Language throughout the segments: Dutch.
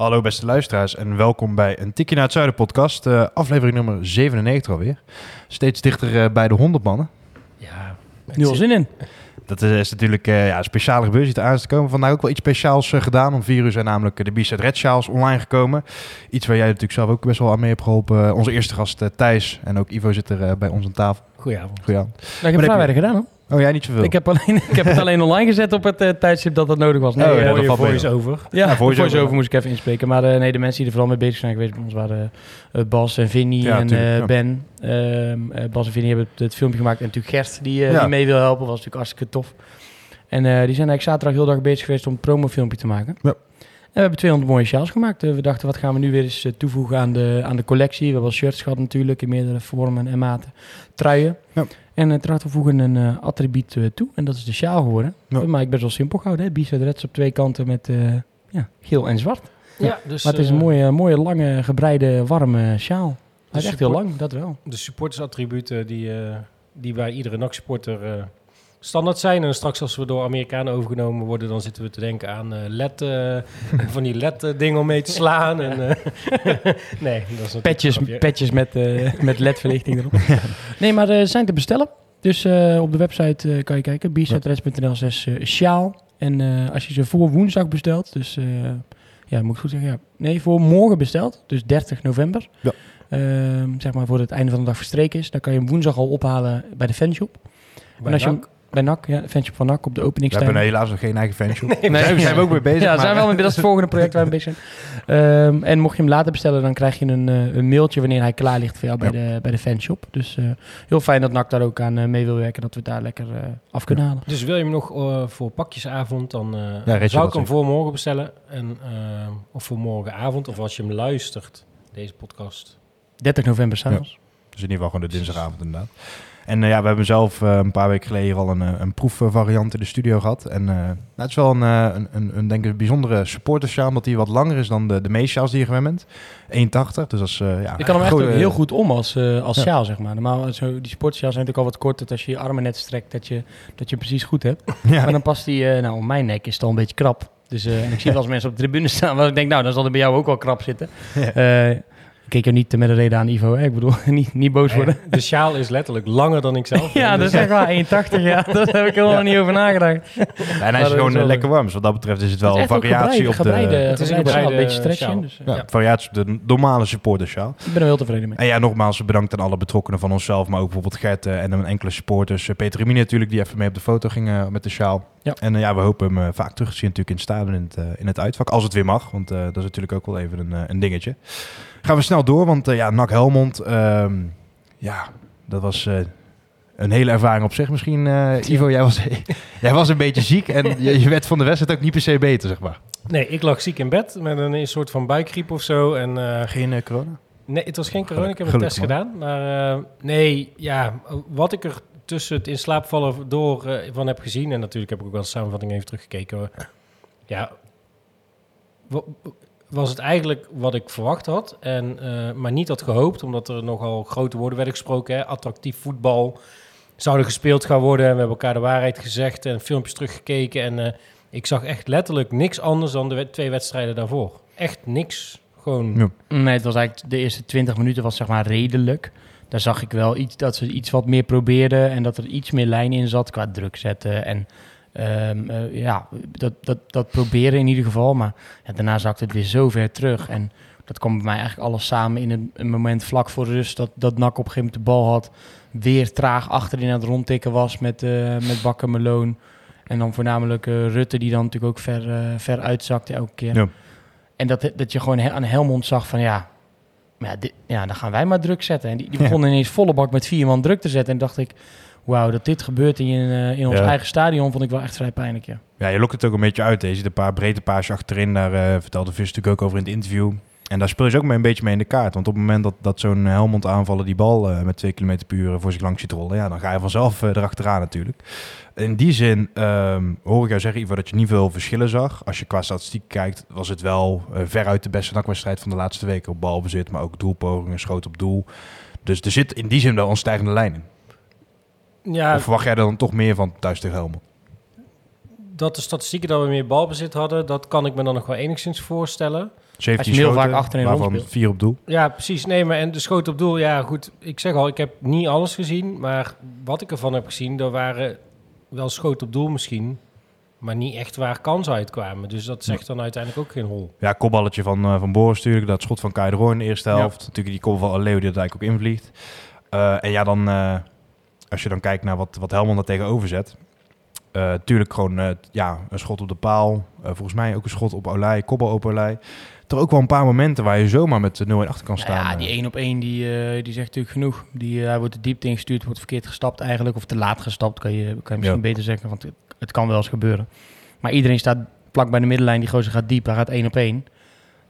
Hallo beste luisteraars en welkom bij een Tikje naar het Zuiden podcast. eh, aflevering nummer 97 alweer. Steeds dichter eh, bij de 100 mannen. Ja, Nu al zin in. Dat is, is natuurlijk eh, ja, een speciale gebeuren die aan te komen. Vandaag ook wel iets speciaals gedaan. Om vier uur zijn namelijk de B-Side Red Sjaals online gekomen. Iets waar jij natuurlijk zelf ook best wel aan mee hebt geholpen. Eh, onze eerste gast Thijs en ook Ivo zit er eh, bij ons aan tafel. Goedenavond. Goedenavond. Nou, ik heb heb je- vrij weinig gedaan hoor. Oh jij niet zoveel? Ik heb, alleen, ik heb het alleen online gezet op het eh, tijdstip dat dat nodig was. Nee, Oh, eh, ja, mooie valt mee. voice-over. ja, Ja, voice-over. moest ik even inspreken. Maar eh, nee, de mensen die er vooral mee bezig zijn geweest bij ons waren eh, Bas en Vinnie Ja, en tuurlijk, eh. Ben. Ehm, eh, Bas en Vinnie hebben het, het filmpje gemaakt. En natuurlijk Gert die, eh, Ja. die mee wil helpen. was natuurlijk hartstikke tof. En eh, die zijn eigenlijk zaterdag heel dag bezig geweest om een promofilmpje te maken. Ja. En we hebben 200 mooie sjaals gemaakt. Eh, we dachten, wat gaan we nu weer eens eh, toevoegen aan de, aan de collectie? We hebben al shirts gehad natuurlijk in meerdere vormen en maten. Truien. Ja. En uh, we voegen een eh, attribuut eh, toe. En dat is de sjaal geworden. Ja. Maar ik best wel simpel gehouden. hè. Reds op twee kanten met eh, ja, geel en zwart. Ja, dus, maar het is een mooie, mooie, lange, gebreide, warme sjaal. Hij is echt heel lang, dat wel. De supportersattributen die, eh, die bij iedere NAC-supporter eh, standaard zijn. En straks als we door Amerikanen overgenomen worden, dan zitten we te denken aan eh, LED, eh, van die LED-dingen om mee te slaan. En, eh, nee, dat is Petjes, met, eh, met ledverlichting erop. Nee, maar ze zijn te bestellen. Dus eh, op de website eh, kan je kijken. bsidereds.nl 6 eh, sjaal. En eh, als je ze voor woensdag bestelt, dus eh, ja, moet ik goed zeggen, ja. Nee, voor morgen besteld, dus 30 november. Ja. Ehm, zeg maar voor het einde van de dag verstreken is. Dan kan je hem woensdag al ophalen bij de fanshop. Bij en als je hem-. Bij NAC, ja, de fanshop van NAC op de We openingstijden. hebben helaas nog geen eigen fanshop. Nee, Daar zijn we ook mee bezig. Ja, maar- zijn we wel mee, dat is het volgende project waar we bezig zijn. Ehm, en mocht je hem later bestellen, dan krijg je een, eh, een mailtje wanneer hij klaar ligt voor jou bij, de, bij de fanshop. Dus eh, heel fijn dat NAC daar ook aan eh, mee wil werken, dat we het daar lekker eh, af kunnen halen. Dus wil je hem nog voor pakjesavond, dan eh, Ja, zou ik hem voor morgen bestellen. En, of voor morgenavond, of als je hem luistert, deze podcast. 30 november s'avonds. Dus in ieder geval gewoon de dinsdagavond inderdaad. En eh, ja, we hebben zelf eh, een paar weken geleden al een, eh, een proefvariant in de studio gehad. En eh, nou, het is wel een, een, een, een, denk ik, een bijzondere supportersjaal, omdat die wat langer is dan de, de meeste sjaals die je gewend bent. 1,80, dus eh, ja... Ik kan hem echt ook heel goed om als, als Ja. sjaal, zeg maar. Normaal, zo, die sportsjaal zijn natuurlijk al wat korter, dat als je je armen net strekt, dat je, dat je precies goed hebt. Ja. Maar dan past die, nou, om mijn nek is het al een beetje krap. Dus en ik zie wel eens mensen op de tribune staan, waar ik denk, nou, dan zal er bij jou ook wel krap zitten. Ja. Ik keek jou niet met een reden aan, Ivo. Hè? Ik bedoel, niet, niet boos worden. De sjaal is letterlijk langer dan ik zelf. Ja, dat is echt waar. 1,80. Ja, daar heb ik helemaal niet over nagedacht. En hij is gewoon eh, lekker warm. Dus wat dat betreft is het wel een variatie op de... Het is een sjaal, beetje stretch sjaal. in. Dus, Ja, variatie op de normale supportersjaal. Ik ben er heel tevreden mee. En ja, nogmaals bedankt aan alle betrokkenen van onszelf, maar ook bijvoorbeeld Gert en een enkele supporters. Eh, Peter Remini natuurlijk, die even mee op de foto ging met de sjaal. Ja. En eh, ja, we hopen hem eh, vaak terug te zien natuurlijk in het stadion in het, eh, in het uitvak, als het weer mag. Want eh, dat is natuurlijk ook wel even een, een dingetje. Gaan we snel door, want eh, ja, NAC Helmond, ehm, ja, dat was... eh, een hele ervaring op zich misschien, eh, Ivo. Jij was, jij was een beetje ziek en je, je werd van de wedstrijd ook niet per se beter, zeg maar. Nee, ik lag ziek in bed met een, een soort van buikgriep of zo. En, eh, Geen corona? nee, het was geen corona. Ik heb een Gelukkig, test man. gedaan. Maar eh, nee, ja, wat ik er tussen het in slaap vallen door eh, van heb gezien... en natuurlijk heb ik ook wel de samenvatting even teruggekeken. Ja, wa- was het eigenlijk wat ik verwacht had. En, eh, maar niet had gehoopt, omdat er nogal grote woorden werden gesproken. Hè? Attractief voetbal zou er gespeeld gaan worden. En we hebben elkaar de waarheid gezegd en filmpjes teruggekeken. En eh, ik zag echt letterlijk niks anders dan de twee wedstrijden daarvoor. Echt niks. Gewoon... Ja. Nee, het was eigenlijk de eerste 20 minuten was zeg maar redelijk. Daar zag ik wel iets dat ze iets wat meer probeerden en dat er iets meer lijn in zat qua druk zetten en ehm, eh, ja, dat, dat, dat proberen in ieder geval. Maar ja, daarna zakte het weer zo ver terug en dat kwam bij mij eigenlijk alles samen in een, een moment vlak voor rust dat, dat NAC op een gegeven moment de bal had, weer traag achterin aan het rondtikken was met, eh met Bakker Meloon. En dan voornamelijk eh, Rutte, die dan natuurlijk ook ver, ver uitzakte elke keer. Ja. En dat, dat je gewoon aan Helmond zag van ja, ja, dit, ja, dan gaan wij maar druk zetten. En die, die Ja. begonnen ineens volle bak met vier man druk te zetten. En dacht ik, wauw, dat dit gebeurt in, eh, in ons Ja. eigen stadion, vond ik wel echt vrij pijnlijk, ja. Ja, je lokt het ook een beetje uit. hè. Je ziet een paar breedte paasjes achterin. Daar eh, vertelde Vis natuurlijk ook over in het interview. En daar speel je ook mee een beetje mee in de kaart. Want op het moment dat, dat zo'n Helmond aanvaller die bal eh, met 2 km per uur voor zich langs ziet rollen, ja, dan ga je vanzelf eh, erachteraan natuurlijk. In die zin ehm, hoor ik jou zeggen, Ivo, dat je niet veel verschillen zag. Als je qua statistiek kijkt, was het wel eh, veruit de beste nakwedstrijd van de laatste weken. Op balbezit, maar ook doelpogingen, schoot op doel. Dus er zit in die zin wel een stijgende lijn in. Ja, Of verwacht jij dan toch meer van thuis tegen Helmond? dat de statistieken dat we meer balbezit hadden, dat kan ik me dan nog wel enigszins voorstellen. 17 heel schoten, vaak achterin waarvan. 4 op doel. Ja, precies. Nee, maar en de schoot op doel, ja goed. Ik zeg al, ik heb niet alles gezien, maar wat ik ervan heb gezien, er waren wel schoot op doel misschien, maar niet echt waar kansen uitkwamen. Dus dat zegt dan uiteindelijk ook geen hol. Ja, kopballetje van, eh van Boris natuurlijk. Dat schot van Kai de Roy in de eerste Ja. helft. Natuurlijk die kop van Leo die dat eigenlijk ook invliegt. Eh, en ja, dan eh, als je dan kijkt naar wat, wat Helmond daar tegenover zet. eh tuurlijk gewoon eh, ja, een schot op de paal. Eh, volgens mij ook een schot op Olij, kopbal op Olij. Er ook wel een paar momenten waar je zomaar met 0 in achter kan staan. ja, die eh. één op één, die, eh, die zegt natuurlijk genoeg. Die, eh, hij wordt de diepte ingestuurd, wordt verkeerd gestapt eigenlijk. Of te laat gestapt, kan je, kan je misschien Ja. beter zeggen. Want het, het kan wel eens gebeuren. Maar iedereen staat vlak bij de middenlijn. Die gozer gaat diep, hij gaat één op één.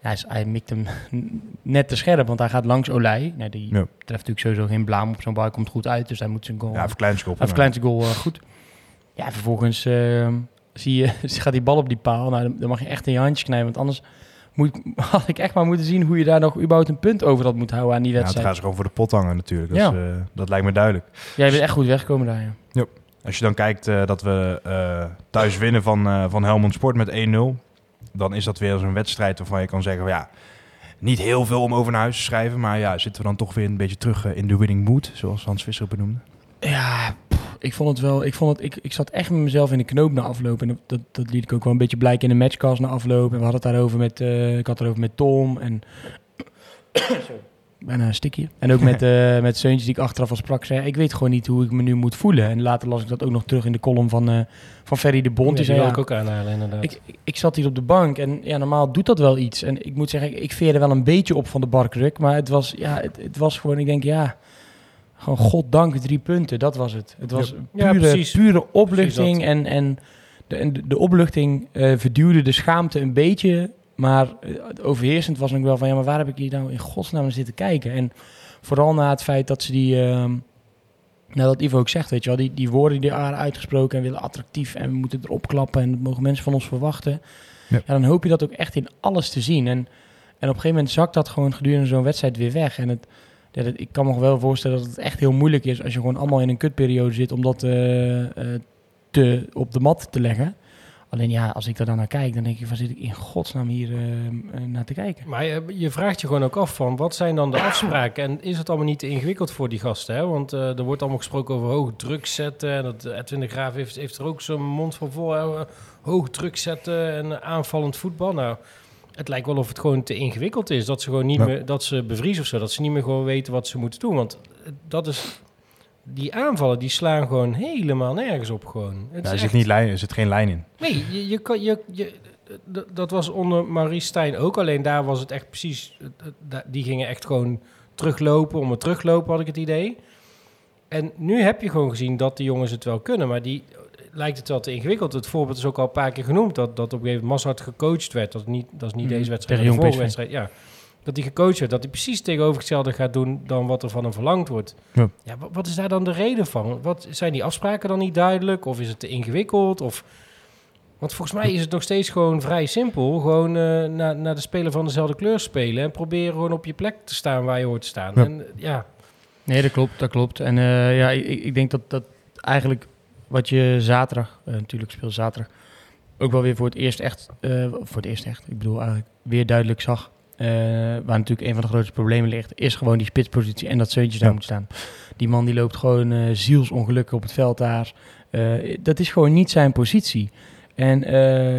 Ja, hij, hij mikt hem net te scherp, want hij gaat langs Olij. Nou, die Ja. treft natuurlijk sowieso geen blaam op zo'n bal. Hij komt goed uit, dus hij moet zijn goal... ja, hij verkleint zijn goal eh, goed. Ja, vervolgens eh, zie je, gaat die bal op die paal. Nou, dan, dan mag je echt in je handjes knijpen, want anders... Moet, had ik echt maar moeten zien hoe je daar nog überhaupt een punt over had moeten houden aan die Ja, het wedstrijd. gaat ze gewoon voor de pot hangen natuurlijk. Dus, Ja. eh, dat lijkt me duidelijk. Jij bent echt goed weggekomen daar, ja. Als je dan kijkt eh, dat we eh, thuis winnen van, van Helmond Sport met 1-0, dan is dat weer zo'n wedstrijd waarvan je kan zeggen, ja, niet heel veel om over naar huis te schrijven, maar ja, zitten we dan toch weer een beetje terug in de winning mood, zoals Hans Visser benoemde. Ja, ik vond het wel. Ik, vond het, ik, ik zat echt met mezelf in de knoop na afloop. En dat, dat, liet ik ook wel een beetje blijken in de matchcast na afloop. En we hadden het daarover met. eh, ik had het erover met Tom en. Bijna een stikje. En ook met, eh met Seuntjes die ik achteraf al sprak. Zei, ik weet gewoon niet hoe ik me nu moet voelen. En later las ik dat ook nog terug in de column van, eh, van Ferry de Bond. Ja, Die die zei, wil ja, ik ook aanhalen, inderdaad. ik, ik, ik zat hier op de bank en ja, normaal doet dat wel iets. En ik moet zeggen, ik, ik veerde wel een beetje op van de barkruk. Maar het was, ja, het, het was gewoon, ik denk, ja, gewoon goddank drie punten. Dat was het. Het was Ja, pure, pure opluchting. En, en, de, en de, opluchting eh, verduwde de schaamte een beetje. Maar eh, het overheersend was nog wel van, ja, maar waar heb ik hier nou in godsnaam zitten kijken? En vooral na het feit dat ze die... ehm, nou, dat Ivo ook zegt, weet je wel, die, die woorden die waren uitgesproken en willen attractief en we moeten erop klappen en dat mogen mensen van ons verwachten. Ja. Ja. dan hoop je dat ook echt in alles te zien. En, en op een gegeven moment zakt dat gewoon gedurende zo'n wedstrijd weer weg. En het, ja, dat, ik kan me wel voorstellen dat het echt heel moeilijk is als je gewoon allemaal in een kutperiode zit om dat eh, eh, te, op de mat te leggen. Alleen ja, als ik er dan naar kijk, dan denk ik, waar zit ik in godsnaam hier eh, naar te kijken? Maar je, je vraagt je gewoon ook af van, wat zijn dan de afspraken? En is het allemaal niet te ingewikkeld voor die gasten? Hè? Want er wordt allemaal gesproken over hoog druk zetten. En dat, Edwin de Graaf heeft, heeft er ook zo'n mond van vol. hè, hoog druk zetten en aanvallend voetbal. Nou, het lijkt wel of het gewoon te ingewikkeld is. Dat ze gewoon niet Ja. meer, dat ze bevriezen of zo. Dat ze niet meer gewoon weten wat ze moeten doen. Want dat is, die aanvallen, die slaan gewoon helemaal nergens op gewoon. Het Daar is zit, echt- niet lijn, er zit geen lijn in. Nee, je, je kan, je, je, dat was onder Marie Stijn ook. Alleen daar was het echt precies... Die gingen echt gewoon teruglopen. Om het teruglopen had ik het idee. En nu heb je gewoon gezien dat de jongens het wel kunnen. Maar die lijkt het wel te ingewikkeld. Het voorbeeld is ook al een paar keer genoemd. Dat, dat op een gegeven moment Mazart gecoacht werd. Dat, niet, dat is niet Mhm, deze wedstrijd, de vorige wedstrijd. Ja. Dat hij gecoacht werd. Dat hij precies tegenovergestelde gaat doen dan wat er van hem verlangd wordt. Ja. Ja, wa- wat is daar dan de reden van? Wat, zijn die afspraken dan niet duidelijk? Of is het te ingewikkeld? Of... Want volgens mij is het nog steeds gewoon vrij simpel. Gewoon eh, naar, naar de speler van dezelfde kleur spelen. En proberen gewoon op je plek te staan waar je hoort te staan. Ja. En, ja, Nee, dat klopt, dat klopt. En eh, ja, ik, ik denk dat dat eigenlijk wat je zaterdag, eh, natuurlijk speelt zaterdag, ook wel weer voor het eerst echt, eh, voor het eerst echt, ik bedoel eigenlijk weer duidelijk zag. eh, waar natuurlijk een van de grootste problemen ligt, is gewoon die spitspositie en dat Seuntjes daar moet staan. Die man die loopt gewoon zielsongelukkig op het veld daar. Dat is gewoon niet zijn positie. En eh,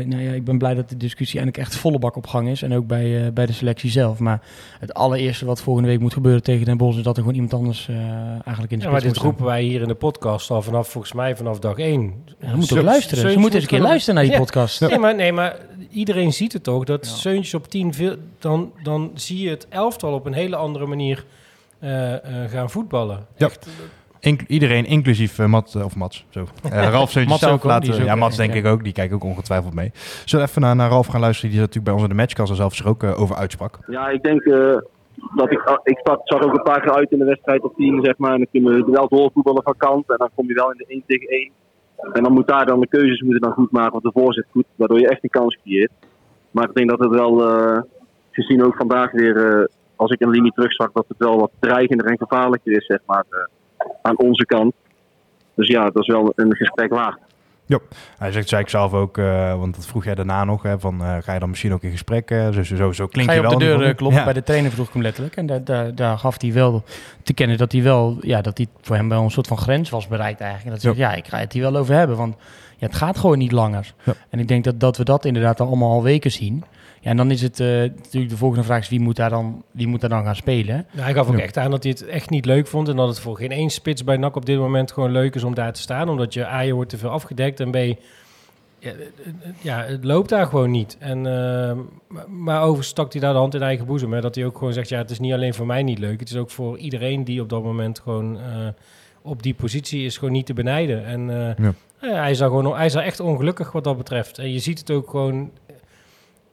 nou ja, ik ben blij dat de discussie eigenlijk echt volle bak op gang is. En ook bij, eh, bij de selectie zelf. Maar het allereerste wat volgende week moet gebeuren tegen Den Bosch... is dat er gewoon iemand anders eh, eigenlijk in de ja spits maar moet dit roepen wij hier in de podcast al vanaf, volgens mij, vanaf dag één. Ja, dan moet Zo- ook luisteren. Ze moeten eens een keer luisteren naar die Ja. podcast. Nee, maar, nee, maar iedereen ziet het toch, dat Ja. Seuntjes op 10, veel, dan, dan zie je het elftal op een hele andere manier eh, eh, gaan voetballen. Ja. Echt, Inc- iedereen, inclusief eh, Mat, eh, of Mats, zo. Eh, Ralf Mats zelf laten. ook, ja, Mats denk ja. ik ook. Die kijkt ook ongetwijfeld mee. Zullen we even naar, naar Ralf gaan luisteren, die natuurlijk bij ons in de matchkast er zelf zich ook over uitsprak. Ja, ik denk eh, dat ik, ik zag, zag ook een paar keer uit in de wedstrijd op 10, zeg maar. En dan kun je wel doorvoetballen van kant. En dan kom je wel in de 1 tegen 1. En dan moet daar dan de keuzes moeten dan goed maken, want de voorzet goed, waardoor je echt een kans creëert. Maar ik denk dat het wel, eh, gezien ook vandaag weer, eh, als ik een linie terugzag, dat het wel wat dreigender en gevaarlijker is, zeg maar, eh, aan onze kant. Dus ja, dat is wel een gesprek waard. Hij zegt, zei ik zelf ook, eh, want dat vroeg jij daarna nog, hè, van eh, ga je dan misschien ook in gesprek? eh, zo, zo, zo, zo klinkt Ga je op de deur kloppen bij de trainer, vroeg ik hem letterlijk. En daar, daar, daar gaf hij wel te kennen dat hij wel, ja, dat hij voor hem wel een soort van grens was bereikt eigenlijk. En dat hij Ja. zegt, ja, ik ga het hier wel over hebben, want ja, het gaat gewoon niet langer. Ja. En ik denk dat, dat we dat inderdaad al allemaal al weken zien. Ja, en dan is het eh, natuurlijk de volgende vraag is wie moet daar dan, wie moet daar dan gaan spelen? Nou, hij gaf ook Ja. echt aan dat hij het echt niet leuk vond. En dat het voor geen één spits bij NAC op dit moment gewoon leuk is om daar te staan. Omdat je A, je wordt te veel afgedekt. En B, ja, eh, eh, ja het loopt daar gewoon niet. En, eh, maar- maar overigens stak hij daar de hand in eigen boezem. Hè, dat hij ook gewoon zegt, ja, het is niet alleen voor mij niet leuk. Het is ook voor iedereen die op dat moment gewoon eh, op die positie is gewoon niet te benijden. En eh, Ja. ja, hij, is daar gewoon, hij is daar echt ongelukkig wat dat betreft. En je ziet het ook gewoon,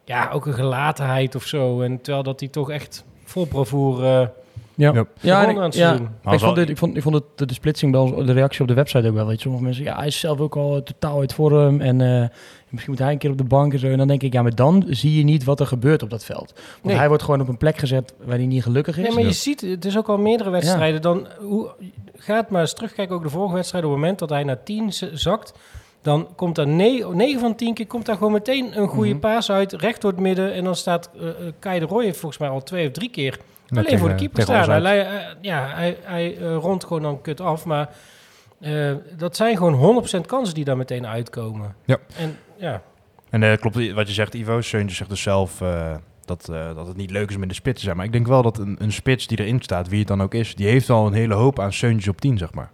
ja, ook een gelatenheid of zo. En terwijl dat hij toch echt vol bravoer... eh, Ja, Ja. en aan het ja. Maar ik, vond dit, ik, vond, ik vond het, de, de splitsing bij ons, de reactie op de website ook wel. Weet je, sommige mensen, ja, hij is zelf ook al totaal uit vorm. En eh, misschien moet hij een keer op de bank en zo. En dan denk ik, ja, maar dan zie je niet wat er gebeurt op dat veld. Want Nee. hij wordt gewoon op een plek gezet waar hij niet gelukkig is. Nee, maar Ja. je ziet, het is ook al meerdere wedstrijden. Dan, hoe, gaat maar eens terugkijken, ook de vorige wedstrijd. Op het moment dat hij naar 10 z- zakt, dan komt er 9, van 10 keer komt daar gewoon meteen een goede Mhm. paas uit, recht door het midden. En dan staat eh, Kai de Roy heeft volgens mij al twee of drie keer alleen tegen- voor de keeper staan. Hij, eh, ja, hij, hij rondt gewoon dan kut af, maar dat zijn gewoon 100% kansen die daar meteen uitkomen. Ja. En ja, En klopt wat je zegt, Ivo. Seuntjes zegt dus zelf dat, dat het niet leuk is om in de spits te zijn. Maar ik denk wel dat een, een spits die erin staat, wie het dan ook is, die heeft al een hele hoop aan Seuntjes op 10, zeg maar.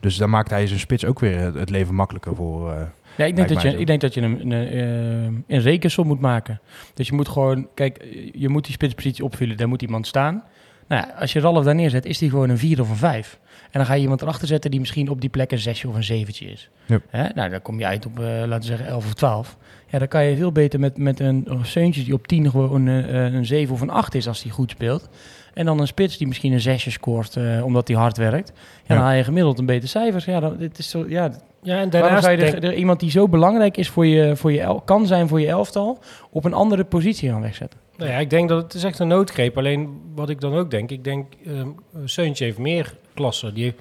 Dus daar maakt hij zijn spits ook weer het, leven makkelijker voor. eh, Ja, ik denk, dat je, zo. ik denk dat je een, een, eh, een rekensom moet maken. Dus je moet gewoon, kijk, je moet die spitspositie opvullen, daar moet iemand staan. Nou ja, als je Ralf daar neerzet, is die gewoon een 4 of een 5. En dan ga je iemand erachter zetten die misschien op die plek een 6 of een 7 is. Yep. Hè? Nou, dan kom je uit op, eh, laten we zeggen, 11 of 12. Ja, dan kan je veel beter met, met een een Seuntje die op 10 gewoon eh, een 7 of een 8 is als die goed speelt. En dan een spits die misschien een 6 scoort eh, omdat hij hard werkt. Ja, Ja. dan haal je gemiddeld een beter cijfers. Ja, dan, dit is zo, ja, ja en daarnaast zou je denk- er, iemand die zo belangrijk is voor je, voor je el- kan zijn voor je elftal, op een andere positie gaan wegzetten? Nou ja, ik denk dat het is echt een noodgreep. Alleen wat ik dan ook denk, ik denk, ehm Seuntje heeft meer klassen. Die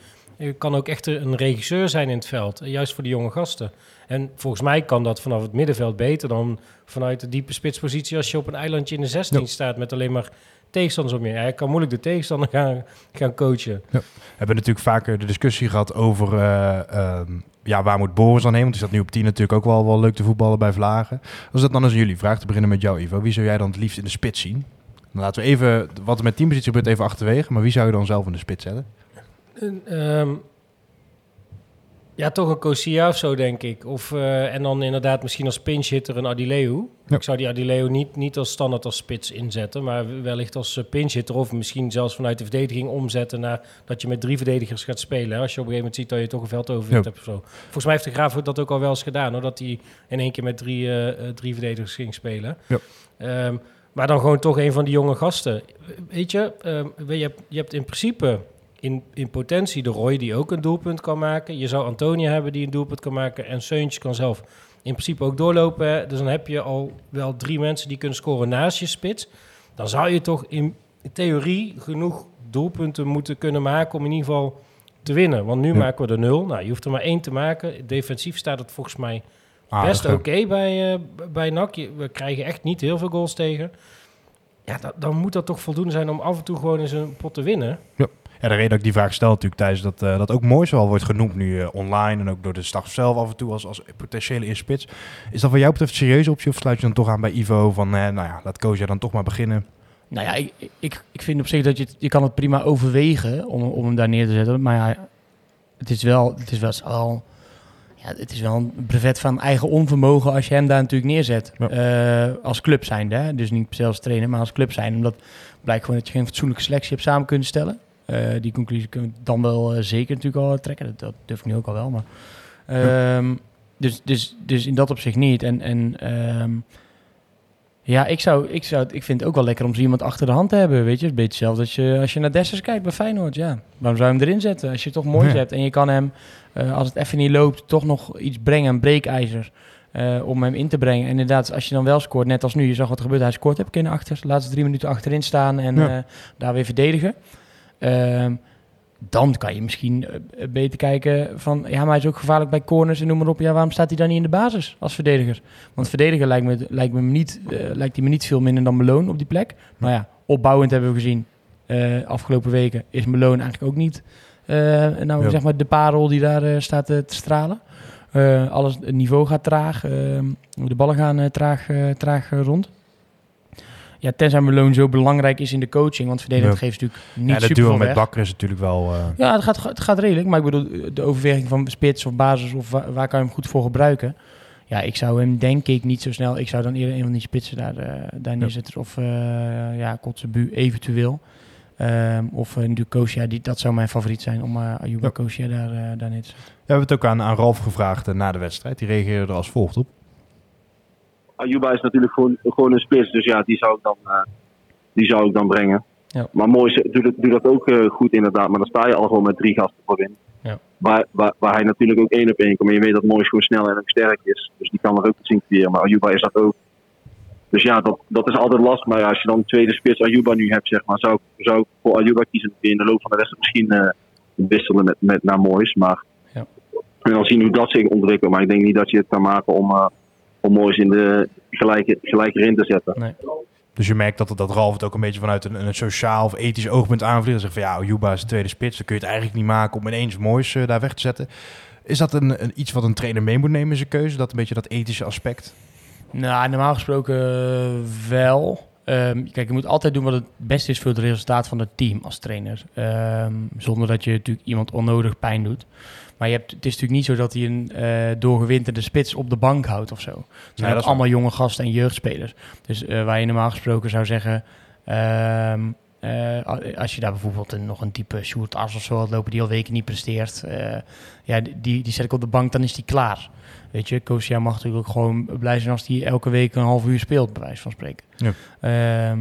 kan ook echt een regisseur zijn in het veld, eh, juist voor de jonge gasten. En volgens mij kan dat vanaf het middenveld beter dan vanuit de diepe spitspositie als je op een eilandje in de 16 Ja. staat met alleen maar tegenstanders om je. Hij kan moeilijk de tegenstander gaan, gaan coachen. We hebben natuurlijk vaker de discussie gehad over eh, ehm, ja, waar moet Boris dan heen? Want die staat nu op 10 natuurlijk ook wel, wel leuk te voetballen bij Vlagen. Als dat dan eens jullie vraag, te beginnen met jou Ivo. Wie zou jij dan het liefst in de spits zien? Dan laten we even, wat er met teampositie gebeurt, even achterwege. Maar wie zou je dan zelf in de spits zetten? Ehm, ja, toch een Kosia of zo, denk ik. Of, eh, en dan inderdaad misschien als pinch hitter een Adileu. Ja. Ik zou die Adileu niet, niet als standaard als spits inzetten, maar wellicht als uh, pinch hitter of misschien zelfs vanuit de verdediging omzetten naar dat je met drie verdedigers gaat spelen. Hè? Als je op een gegeven moment ziet dat je toch een veldoverwicht Ja. hebt of zo. Volgens mij heeft de Graaf dat ook al wel eens gedaan, hoor, dat hij in één keer met drie, eh, eh, drie verdedigers ging spelen. Ja. Ehm, maar dan gewoon toch een van die jonge gasten. Weet je, ehm, je, hebt, je hebt in principe in, in potentie de Roy die ook een doelpunt kan maken. Je zou Antonia hebben die een doelpunt kan maken. En Seuntjes kan zelf in principe ook doorlopen. Dus dan heb je al wel drie mensen die kunnen scoren naast je spits. Dan zou je toch in theorie genoeg doelpunten moeten kunnen maken om in ieder geval te winnen. Want nu Ja. maken we er nul. Nou, je hoeft er maar één te maken. Defensief staat het volgens mij best oké bij, eh, bij NAC. We krijgen echt niet heel veel goals tegen. Ja, da- dan moet dat toch voldoende zijn om af en toe gewoon eens een pot te winnen. Ja, de reden dat ik die vraag stel natuurlijk, Thijs, dat eh, dat ook mooi zoal wordt genoemd nu eh, online en ook door de staf zelf af en toe als, als potentiële inspits. Is dat wat jou betreft een serieuze optie of sluit je dan toch aan bij Ivo van, eh, nou ja, laat Koos dan toch maar beginnen? Nou ja, ik, ik, ik vind op zich dat je, het- je kan het prima overwegen om, om hem daar neer te zetten. Maar ja, het is wel, het is wel, al, ja, het is wel een brevet van eigen onvermogen als je hem daar natuurlijk neerzet. Ja. Als club zijnde, hè? dus niet zelfs trainer, maar als club zijnde. Omdat het blijkt gewoon dat je geen fatsoenlijke selectie hebt samen kunnen stellen. Eh, die conclusie kunnen we dan wel eh, zeker natuurlijk al trekken. Dat, dat durf ik nu ook al wel. Maar, ehm, dus, dus, dus in dat opzicht niet. En, en ehm, ja, ik, zou, ik, zou, ik vind het ook wel lekker om zo iemand achter de hand te hebben. Weet je, het is een beetje hetzelfde als je, als je naar Dessers kijkt bij Feyenoord. Ja, waarom zou je hem erin zetten? Als je toch moois Ja. hebt en je kan hem, eh, als het even niet loopt, toch nog iets brengen, een breekijzer. om hem in te brengen. En inderdaad, als je dan wel scoort, net als nu, je zag wat er gebeurt. Hij scoort, heb ik in de achter, de laatste drie minuten achterin staan en Ja. daar weer verdedigen. Ehm, dan kan je misschien eh, beter kijken van, ja, maar hij is ook gevaarlijk bij corners en noem maar op. Ja, waarom staat hij dan niet in de basis als verdediger? Want verdediger lijkt me, lijkt me niet, eh, lijkt hij me niet veel minder dan Meloon op die plek. Maar ja, opbouwend hebben we gezien eh, afgelopen weken is Meloon eigenlijk ook niet, eh, nou Ja. zeg maar de parel die daar eh, staat eh, te stralen. Eh, alles, het niveau gaat traag, eh, de ballen gaan eh, traag, eh, traag eh, rond. Ja, tenzij Meloon zo belangrijk is in de coaching, want verdedigend Ja. geeft natuurlijk niet Ja, de super duo met weg. Bakker is natuurlijk wel... eh, Ja, het gaat, het gaat redelijk. Maar ik bedoel, de overweging van spits of basis of waar, waar kan je hem goed voor gebruiken? Ja, ik zou hem denk ik niet zo snel... Ik zou dan eerder een van die spitsen daar, eh, daar neerzetten. Of eh ja, Kotzebu eventueel. Ehm, of uh, Ducosia, die dat zou mijn favoriet zijn om uh, Ayuba Ja. Kosia daar, uh, daar neer te zetten. We hebben het ook aan, aan Ralf gevraagd eh, na de wedstrijd. Die reageerde er als volgt op. Ayuba is natuurlijk gewoon, gewoon een spits, dus ja, die zou ik dan, eh, die zou ik dan brengen. Ja. Maar mooi, doe dat, ook eh, goed inderdaad, maar dan sta je al gewoon met drie gasten voorin. Ja. Waar, waar, waar hij natuurlijk ook één op één komt. En je weet dat Moois gewoon snel en ook sterk is. Dus die kan er ook iets in creëren. Maar Ayuba is dat ook. Dus ja, dat, dat is altijd lastig. Maar ja, als je dan tweede spits Ayuba nu hebt, zeg maar, zou, ik- zou ik voor Ayuba kiezen. In de loop van de wedstrijd misschien eh, wisselen met, met naar Moois. Maar Ja. en dan zien hoe dat zich ontwikkelt. Maar ik denk niet dat je het kan maken om, om Moois in de gelijk, gelijk erin te zetten. Nee. Dus je merkt dat, dat Ralf het ook een beetje vanuit een, een sociaal of ethisch oogpunt aanvliegt. En zegt van ja, Ayuba is de tweede spits. Dan kun je het eigenlijk niet maken om ineens moois eh, daar weg te zetten. Is dat een, een, iets wat een trainer mee moet nemen in zijn keuze? Dat een beetje dat ethische aspect? Nou, normaal gesproken eh, wel. Ehm, kijk, je moet altijd doen wat het beste is voor het resultaat van het team als trainer. Ehm, zonder dat je natuurlijk iemand onnodig pijn doet. Maar je hebt, het is natuurlijk niet zo dat hij een eh doorgewinterde spits op de bank houdt of zo. Het zijn dat allemaal jonge gasten en jeugdspelers. Dus eh, waar je normaal gesproken zou zeggen... ehm, eh, als je daar bijvoorbeeld een, nog een type Sjoerd As of zo had lopen die al weken niet presteert. ja, die, die zet ik op de bank, dan is die klaar. Weet je, Kosia mag natuurlijk ook gewoon blij zijn als hij elke week een half uur speelt, bij wijze van spreken. Ja. Ehm,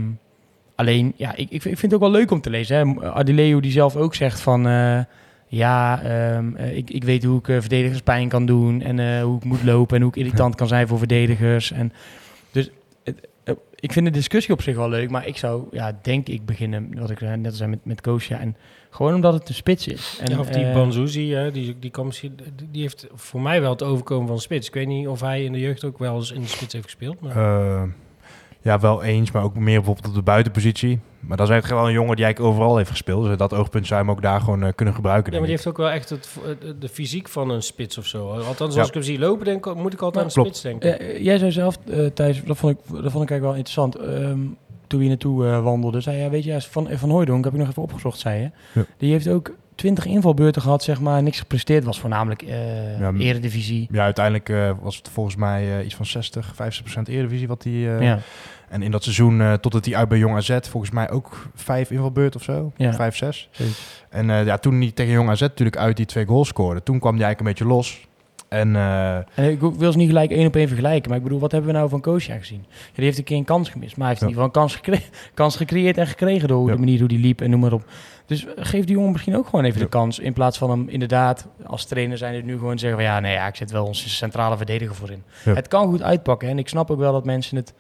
alleen, ja, ik, ik, vind- ik vind het ook wel leuk om te lezen. Hè. Adileu die zelf ook zegt van... ja, ehm, eh, ik, ik weet hoe ik eh, verdedigers pijn kan doen en eh, hoe ik moet lopen en hoe ik irritant kan zijn voor verdedigers. En dus het, ik vind de discussie op zich wel leuk, maar ik zou, ja, denk ik beginnen, wat ik net al zei met, met Kosia. En gewoon omdat het een spits is. En, Ja, of die Banzuzi, hè, die, die, kan misschien, die heeft voor mij wel het overkomen van spits. Ik weet niet of hij in de jeugd ook wel eens in de spits heeft gespeeld. Maar... Eh, ja, wel eens, maar ook meer bijvoorbeeld op de buitenpositie. Maar dan is het gewoon een jongen die eigenlijk overal heeft gespeeld. Dus dat oogpunt zou je hem ook daar gewoon eh, kunnen gebruiken. ja, maar die heeft ook wel echt het, de fysiek van een spits of zo. Althans, Ja. als ik hem zie lopen, denk, ik- moet ik altijd aan een spits denken. Eh, jij zei zelf, eh Thijs, dat vond, ik, dat vond ik eigenlijk wel interessant. Ehm, toen je naartoe eh, wandelde, zei je, weet je, van, Van Hooijdonk, heb ik nog even opgezocht, zei je. Ja. Die heeft ook twintig invalbeurten gehad, zeg maar, niks gepresteerd. Was voornamelijk Ja, m- eredivisie. Ja, uiteindelijk eh, was het volgens mij eh, iets van 60, 50 procent Eredivisie wat hij... eh, ja. En in dat seizoen, totdat hij uit bij Jong AZ, volgens mij ook vijf invalbeurt of zo. Ja. Vijf, zes. zoiets. En ja, toen hij tegen Jong AZ natuurlijk uit die twee goals scoorde, toen kwam hij eigenlijk een beetje los. En eh, En ik wil ze niet gelijk één op één vergelijken, maar ik bedoel, wat hebben we nou van Koosja gezien? Ja, die heeft een keer een kans gemist, maar hij heeft Ja. in ieder geval een kans, gecre- kans gecreëerd en gekregen door Ja. de manier hoe die liep en noem maar op. Dus geef die jongen misschien ook gewoon even de kans, in plaats van hem inderdaad als trainer zijn het nu gewoon zeggen van ja, nee, ja, ik zet wel onze centrale verdediger voor in. Het kan goed uitpakken en ik snap ook wel dat mensen het,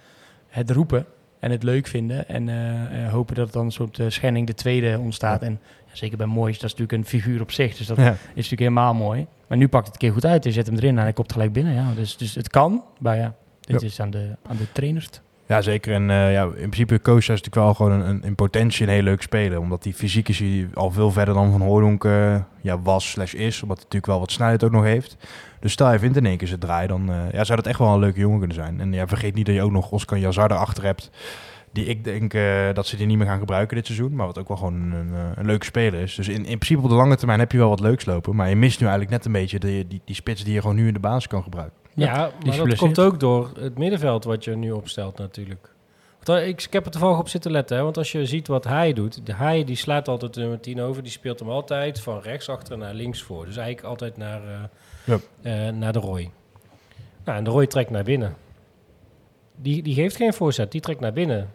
het roepen en het leuk vinden en eh, eh, hopen dat er dan een soort eh, schending de tweede ontstaat. En ja, zeker bij Moois, dat is natuurlijk een figuur op zich, dus dat is natuurlijk helemaal mooi. Maar nu pakt het een keer goed uit. Je zet hem erin en hij komt gelijk binnen. Ja, dus, dus het kan. Maar ja, dit Ja. is aan de, aan de trainers. Ja, zeker. En eh, ja, in principe Koosja is natuurlijk wel gewoon een, een, in potentie een heel leuk speler. Omdat die fysiek is hij al veel verder dan Van Hooydonk eh, ja, was slash is. Omdat hij natuurlijk wel wat snelheid ook nog heeft. Dus stel je vindt in één keer zijn draai, dan eh, ja, zou dat echt wel een leuke jongen kunnen zijn. En ja, vergeet niet dat je ook nog Oscar Yazar erachter hebt. Die ik denk eh, dat ze die niet meer gaan gebruiken dit seizoen. Maar wat ook wel gewoon een, eh, een leuke speler is. Dus in, in principe op de lange termijn heb je wel wat leuks lopen. Maar je mist nu eigenlijk net een beetje die, die, die spits die je gewoon nu in de basis kan gebruiken. Ja, maar dat geblesseerd. komt ook door het middenveld wat je nu opstelt natuurlijk. Want Da- ik, ik heb er toevallig op zitten letten, hè, want als je ziet wat hij doet, de hij die slaat altijd de nummer 10 over, die speelt hem altijd van rechts achter naar links voor. Dus eigenlijk altijd naar, eh, Ja. eh, naar de Roy. Nou, en de Roy trekt naar binnen. Die, die geeft geen voorzet, die trekt naar binnen.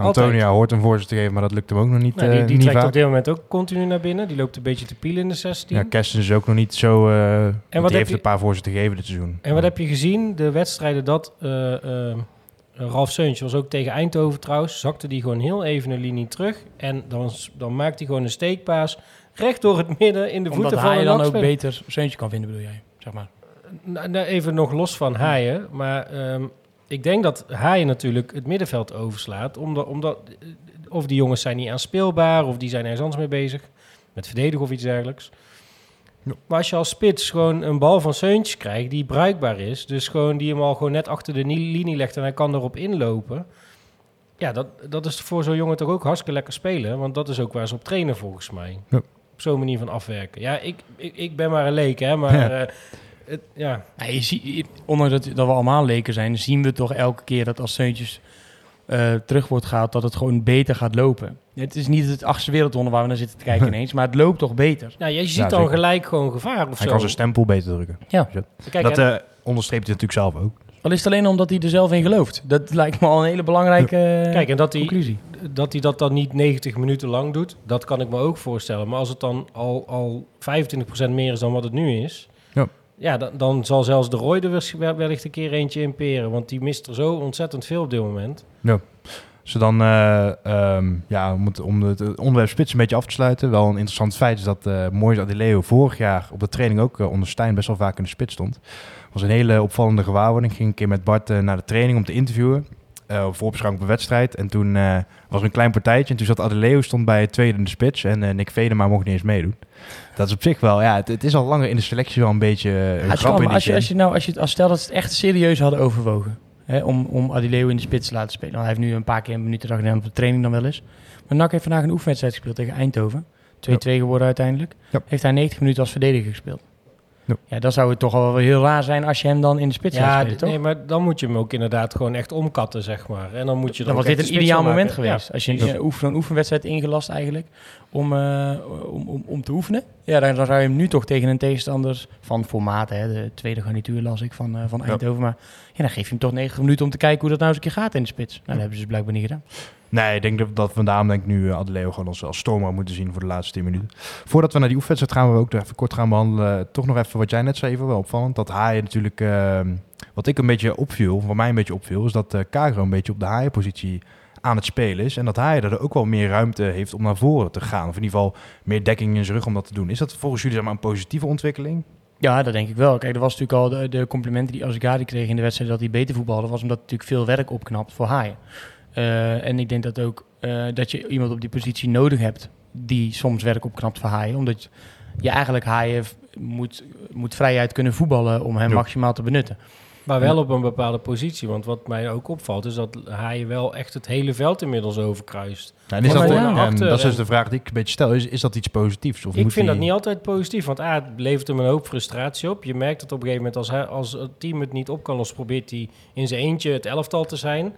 Antonia Altijd. hoort een voorzet te geven, maar dat lukt hem ook nog niet, Nou, eh, die die niet trekt vaak. op dit moment ook continu naar binnen. Die loopt een beetje te pielen in de 16. Ja, Kerstens is ook nog niet zo... eh want die heb heeft je- een paar voorzetten gegeven dit seizoen. En wat heb je gezien? De wedstrijden dat eh, eh, Ralf Seuntje was ook tegen Eindhoven trouwens. Zakte die gewoon heel even een linie terug. En dan, dan maakt hij gewoon een steekpaas recht door het midden in de Omdat voeten van hij dan ook beter Seuntje kan vinden, bedoel jij? Zeg maar. Nou, nou, even nog los van Haaien. Maar ehm, ik denk dat Haaien natuurlijk het middenveld overslaat. Omdat, omdat, of die jongens zijn niet aanspeelbaar. Of die zijn ergens anders mee bezig. Met verdedigen of iets dergelijks. Maar als je als spits gewoon een bal van Seuntjes krijgt die bruikbaar is. Dus gewoon die hem al gewoon net achter de ni- linie legt en hij kan erop inlopen. Ja, dat, dat is voor zo'n jongen toch ook hartstikke lekker spelen. Want dat is ook waar ze op trainen volgens mij. Op zo'n manier van afwerken. Ja, ik, ik, ik ben maar een leek hè. Maar Ja. eh, het, ja, Ja, je ziet, ondanks dat, dat we allemaal leken zijn, zien we toch elke keer dat als Seuntjes eh, terug wordt gehaald, dat het gewoon beter gaat lopen. Het is niet het achtste wereldwonder waar we naar zitten te kijken ineens, maar het loopt toch beter. Nou, je ziet Ja, dan zeker. gelijk gewoon gevaar of Hij zo. kan zijn stempel beter drukken. Ja. Kijk, dat eh, onderstreept hij natuurlijk zelf ook. Al is het alleen omdat hij er zelf in gelooft. Dat lijkt me al een hele belangrijke eh, kijk, en dat hij, conclusie. dat hij dat dan niet 90 minuten lang doet, dat kan ik me ook voorstellen. Maar als het dan al, al 25% meer is dan wat het nu is... Ja. Ja, dan, dan zal zelfs de Roy er wellicht- een keer eentje imperen. Want die mist er zo ontzettend veel op dit moment. Ze dan, eh, ehm, ja, om het, om onderwerp spits een beetje af te sluiten. Wel een interessant feit is dat eh Moise Adileo vorig jaar op de training ook eh, onder Stijn best wel vaak in de spits stond. was een hele opvallende gewaarwording. Ging een keer met Bart eh, naar de training om te interviewen. Eh voorbeschouwing op een wedstrijd. En toen eh, was er een klein partijtje. En toen zat Adileo stond bij het tweede in de spits. En eh, Nick Vedema mocht niet eens meedoen. Dat is op zich wel, ja, het, het is al langer in de selectie wel een beetje een Ja, grap in als je, als je nou, als je, als stel dat ze het echt serieus hadden overwogen. Hè, om, om Adileo in de spits te laten spelen. Nou, hij heeft nu een paar keer een minuut gedaan op de training dan wel eens. Maar NAC heeft vandaag een oefenwedstrijd gespeeld tegen Eindhoven. 2-2 geworden uiteindelijk. Ja. Heeft hij 90 minuten als verdediger gespeeld. Ja. Ja, dan zou het toch wel heel raar zijn als je hem dan in de spits Ja, spelen, toch? nee, maar dan moet je hem ook inderdaad gewoon echt omkatten, zeg maar. En dan moet je Dan was dit een ideaal moment maken. geweest. Als je een oefen, zo'n oefenwedstrijd ingelast eigenlijk om, eh, om, om, om te oefenen. Ja, dan, dan zou je hem nu toch tegen een tegenstander van formaat, hè, de tweede garnituur las ik van, eh, van Ja. Eindhoven. Maar ja, dan geef je hem toch 90 minuten om te kijken hoe dat nou eens een keer gaat in de spits. Nou, dat hebben ze dus blijkbaar niet gedaan. Nee, ik denk dat, dat denk ik nu uh, Adeleo gewoon als, als stormer moeten zien voor de laatste 10 minuten. Voordat we naar die oefenwedstrijd gaan, we ook even kort gaan behandelen. Toch nog even wat jij net zei, even wel opvallend. Dat Haaien natuurlijk, eh, wat ik een beetje opviel, voor mij een beetje opviel, is dat uh, Kagro een beetje op de Haaien-positie aan het spelen is. En dat Haaien er ook wel meer ruimte heeft om naar voren te gaan. Of in ieder geval meer dekking in zijn rug om dat te doen. Is dat volgens jullie zeg maar, een positieve ontwikkeling? Ja, dat denk ik wel. Kijk, er was natuurlijk al de, de complimenten die Azegari kreeg in de wedstrijd dat hij beter voetbalde, was omdat natuurlijk veel werk opknapt voor Haaien. Uh, en ik denk dat ook uh, dat je iemand op die positie nodig hebt die soms werk opknapt voor Haaien. Omdat je eigenlijk Haaien moet, moet vrijheid kunnen voetballen om hem Ja. maximaal te benutten. Maar wel op een bepaalde positie. Want wat mij ook opvalt, is dat hij wel echt het hele veld inmiddels overkruist. Ja, en is dat, en naar achter dat is dus de vraag die ik een beetje stel. Is, is dat iets positiefs? Of ik moet vind dat niet altijd positief. Want A, het levert hem een hoop frustratie op. Je merkt dat op een gegeven moment als, hij, als het team het niet op kan lossen, probeert hij in zijn eentje het elftal te zijn.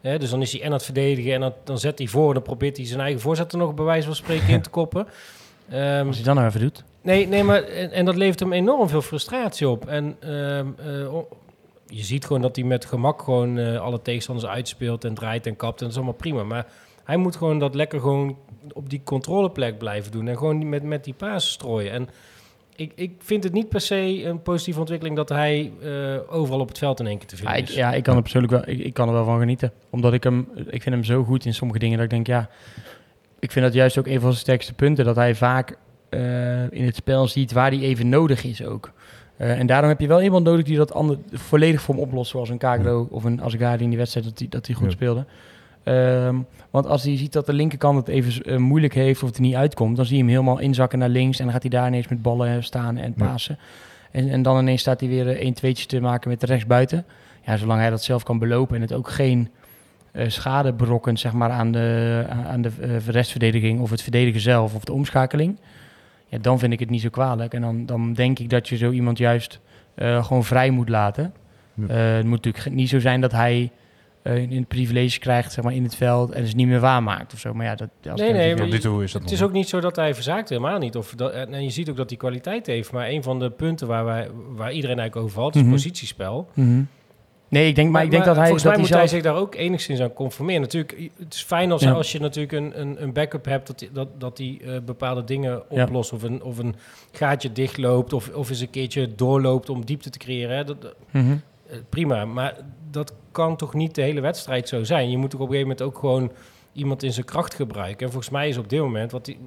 Hè, dus dan is hij en aan het verdedigen en dan, dan zet hij voor. En dan probeert hij zijn eigen voorzet er nog bij wijze van spreken in te koppen. Ehm, Als hij dat nou even doet. Nee, nee maar en, en dat levert hem enorm veel frustratie op. En ehm, eh, je ziet gewoon dat hij met gemak gewoon eh, alle tegenstanders uitspeelt en draait en kapt. En dat is allemaal prima. Maar hij moet gewoon dat lekker gewoon op die controleplek blijven doen. En gewoon met, met die paas strooien. En ik, ik vind het niet per se een positieve ontwikkeling dat hij eh, overal op het veld in één keer te Ja, vinden ik, is. ja, ik kan er persoonlijk wel, ik, ik kan er wel van genieten. Omdat ik hem, ik vind hem zo goed in sommige dingen dat ik denk, ja, ik vind dat juist ook een van zijn sterkste punten. Dat hij vaak eh, in het spel ziet waar hij even nodig is ook. Eh, en daarom heb je wel iemand nodig die dat ander, volledig voor hem oplost. Zoals een Kagro of een Azegari in die wedstrijd dat hij, dat goed Ja. speelde. Ehm, want als hij ziet dat de linkerkant het even eh, moeilijk heeft of het er niet uitkomt, dan zie je hem helemaal inzakken naar links en dan gaat hij daar ineens met ballen eh, staan en Ja. pasen. En, en dan ineens staat hij weer een tweetje te maken met de rechtsbuiten. Ja, zolang hij dat zelf kan belopen en het ook geen schade berokkent zeg maar, aan de, aan- de restverdediging of het verdedigen zelf of de omschakeling, ja, dan vind ik het niet zo kwalijk. En dan, dan denk ik dat je zo iemand juist eh, gewoon vrij moet laten. Ja. Eh, het moet natuurlijk niet zo zijn dat hij eh, in, het privilege krijgt zeg maar, in het veld en het niet meer waarmaakt of zo. Maar ja, dat, als Nee, het- nee, Tot maar nu toe is dat Het nog is ook niet zo dat hij verzaakt, helemaal niet. Of dat, en je ziet ook dat hij kwaliteit heeft. Maar een van de punten waar, wij, waar iedereen eigenlijk over had, is Mhm. positiespel. Mhm. Nee, ik denk, maar, ik denk dat hij... volgens dat mij moet hij zelf- zich daar ook enigszins aan conformeren. Natuurlijk, het is fijn als, Ja. als je natuurlijk een, een, een backup hebt... dat die, dat, dat die eh, bepaalde dingen Ja. oplost. Of, een, of een gaatje dichtloopt. Of, of eens een keertje doorloopt om diepte te creëren. Hè. Dat, Mhm. eh, prima, maar dat kan toch niet de hele wedstrijd zo zijn? Je moet toch op een gegeven moment ook gewoon iemand in zijn kracht gebruiken. En volgens mij is op dit moment wat, die,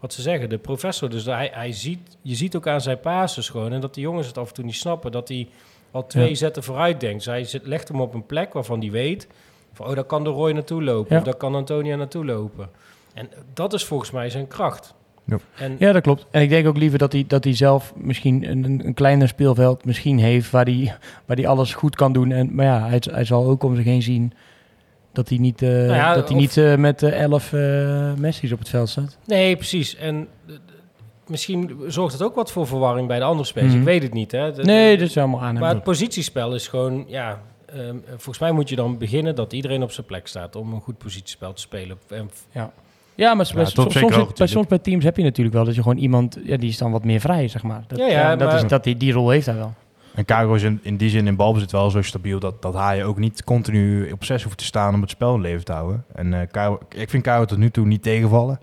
wat ze zeggen, de professor, dus hij, hij ziet, je ziet ook aan zijn passes gewoon, en dat die jongens het af en toe niet snappen, dat hij al twee Ja. zetten vooruit denkt. Zet, legt hem op een plek waarvan hij weet, van, oh, daar kan de Roy naartoe lopen, Ja. of daar kan Antonia naartoe lopen. En dat is volgens mij zijn kracht. Ja. En, Ja, dat klopt. En ik denk ook liever dat hij, dat hij zelf misschien een, een- kleiner speelveld misschien heeft waar hij, waar hij alles goed kan doen. En, maar ja, hij, hij zal ook om zich heen zien dat hij niet, eh, ja, dat hij of- niet eh, met eh, elf Messi's op het veld staat. Nee, precies. En misschien zorgt het ook wat voor verwarring bij de andere spelers. Mhm. Ik weet het niet. Hè. De- Nee, dat is helemaal aan Maar het positiespel is gewoon, ja, ehm, volgens mij moet je dan beginnen dat iedereen op zijn plek staat om een goed positiespel te spelen. En f- Ja, maar Ja, bij, soms, hoogte bij, soms bij teams heb je natuurlijk wel dat je gewoon iemand, ja, die is dan wat meer vrij, zeg maar. Dat, Ja, ja, dat maar- is, dat die, die rol heeft hij wel. En Caro is in, in die zin in balbezit wel zo stabiel dat, dat hij ook niet continu op zes hoeft te staan om het spel in leven te houden. En eh Caro, ik vind Caro tot nu toe niet tegenvallen.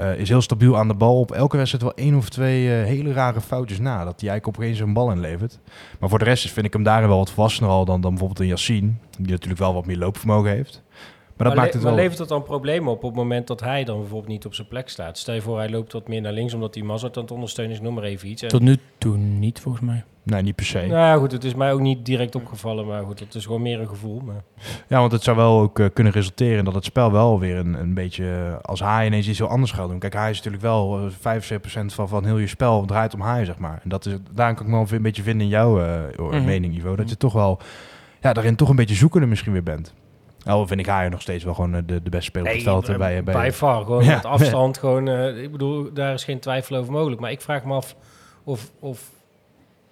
Eh, is heel stabiel aan de bal. Op elke wedstrijd wel één of twee eh, hele rare foutjes na. Dat hij eigenlijk op een bal inlevert. Maar voor de rest vind ik hem daarin wel wat volwassener al dan, dan bijvoorbeeld een Yassine. Die natuurlijk wel wat meer loopvermogen heeft. Maar dat maar, maakt le- het maar wel... levert het dan problemen op op het moment dat hij dan bijvoorbeeld niet op zijn plek staat? Stel je voor, hij loopt wat meer naar links omdat hij Mazart aan het ondersteunen is, noem maar even iets. En- Tot nu toe niet, volgens mij. Nee, niet per se. nou ja, goed, het is mij ook niet direct opgevallen, maar goed, het is gewoon meer een gevoel. Maar... Ja, want het zou wel ook eh, kunnen resulteren in dat het spel wel weer een, een beetje... eh, als hij ineens iets heel anders gaat doen. Kijk, hij is natuurlijk wel eh 75% van, van heel je spel draait om hij, zeg maar. En dat is, daarin kan ik me wel een beetje vinden in jouw eh, Mhm. mening, Ivo. Dat je toch wel... Ja, daarin toch een beetje zoekende misschien weer bent. Al vind ik hij nog steeds wel gewoon eh, de, de beste speler op het veld. eh, bij, bij, by far, gewoon Ja. met afstand. Gewoon, eh, ik bedoel, daar is geen twijfel over mogelijk. Maar ik vraag me af of, of,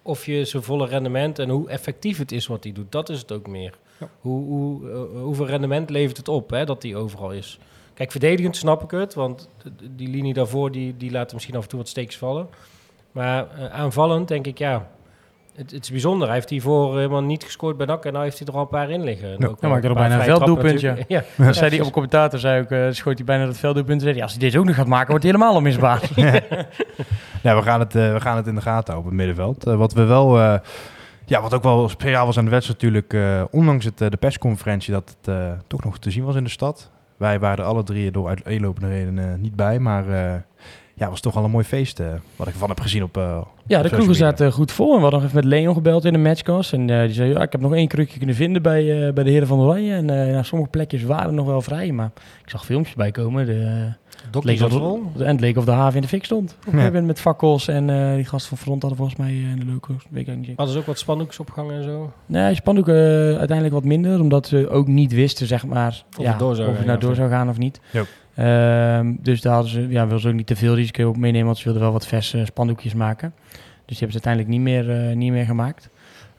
of je zijn volle rendement en hoe effectief het is wat hij doet. Dat is het ook meer. Hoe, hoe, eh, hoeveel rendement levert het op hè, dat hij overal is? Kijk, verdedigend snap ik het, want die linie daarvoor die, die laat misschien af en toe wat steeks vallen. Maar eh, aanvallend denk ik, ja, het, het is bijzonder. Hij heeft hiervoor helemaal niet gescoord bij NAC en nu heeft hij er al een paar in liggen. En Ja. ook Ja, wel maakt er paar bijna een vrije trappen velddoelpunt, natuurlijk. Ja, Dat zei hij op een commentator, zei ook, eh schoot hij bijna dat velddoelpunt. Zei hij, als hij deze ook nog gaat maken, wordt hij helemaal onmisbaar. Ja, we gaan het, eh, we gaan het in de gaten houden op het middenveld. Eh, wat we wel... eh, ja, wat ook wel speciaal was aan de wedstrijd natuurlijk... eh, ondanks het, eh, de persconferentie dat het eh, toch nog te zien was in de stad. Wij waren er alle drie door uiteenlopende redenen eh, niet bij. Maar eh, ja, was toch wel een mooi feest. eh, wat ik ervan heb gezien op... eh, Ja, op de kroegen zaten goed vol. En we hadden nog even met Leon gebeld in de matchcast. En eh, die zei, ja, ik heb nog één krukje kunnen vinden bij, eh, bij de heren van Oranje. En eh, nou, sommige plekjes waren nog wel vrij. Maar ik zag filmpjes bij komen. De, leek of, en het leek of de haven in de fik stond. Een gegeven moment met fakkels. En eh, die gasten van Front hadden volgens mij eh, in de locals. Weet ik ook niet zeker. Hadden ze ook wat spandoekjes opgehangen en zo? Nee, spandoeken eh, uiteindelijk wat minder. Omdat ze ook niet wisten, zeg maar, Of ja, het door zou of het gaan, nou door ja. zou gaan of niet. Ja. Ehm, dus daar hadden ze, ja, wilden ze ook niet te veel risico op meenemen. Want ze wilden wel wat verse spandoekjes maken. Dus die hebben ze uiteindelijk niet meer, eh, niet meer gemaakt.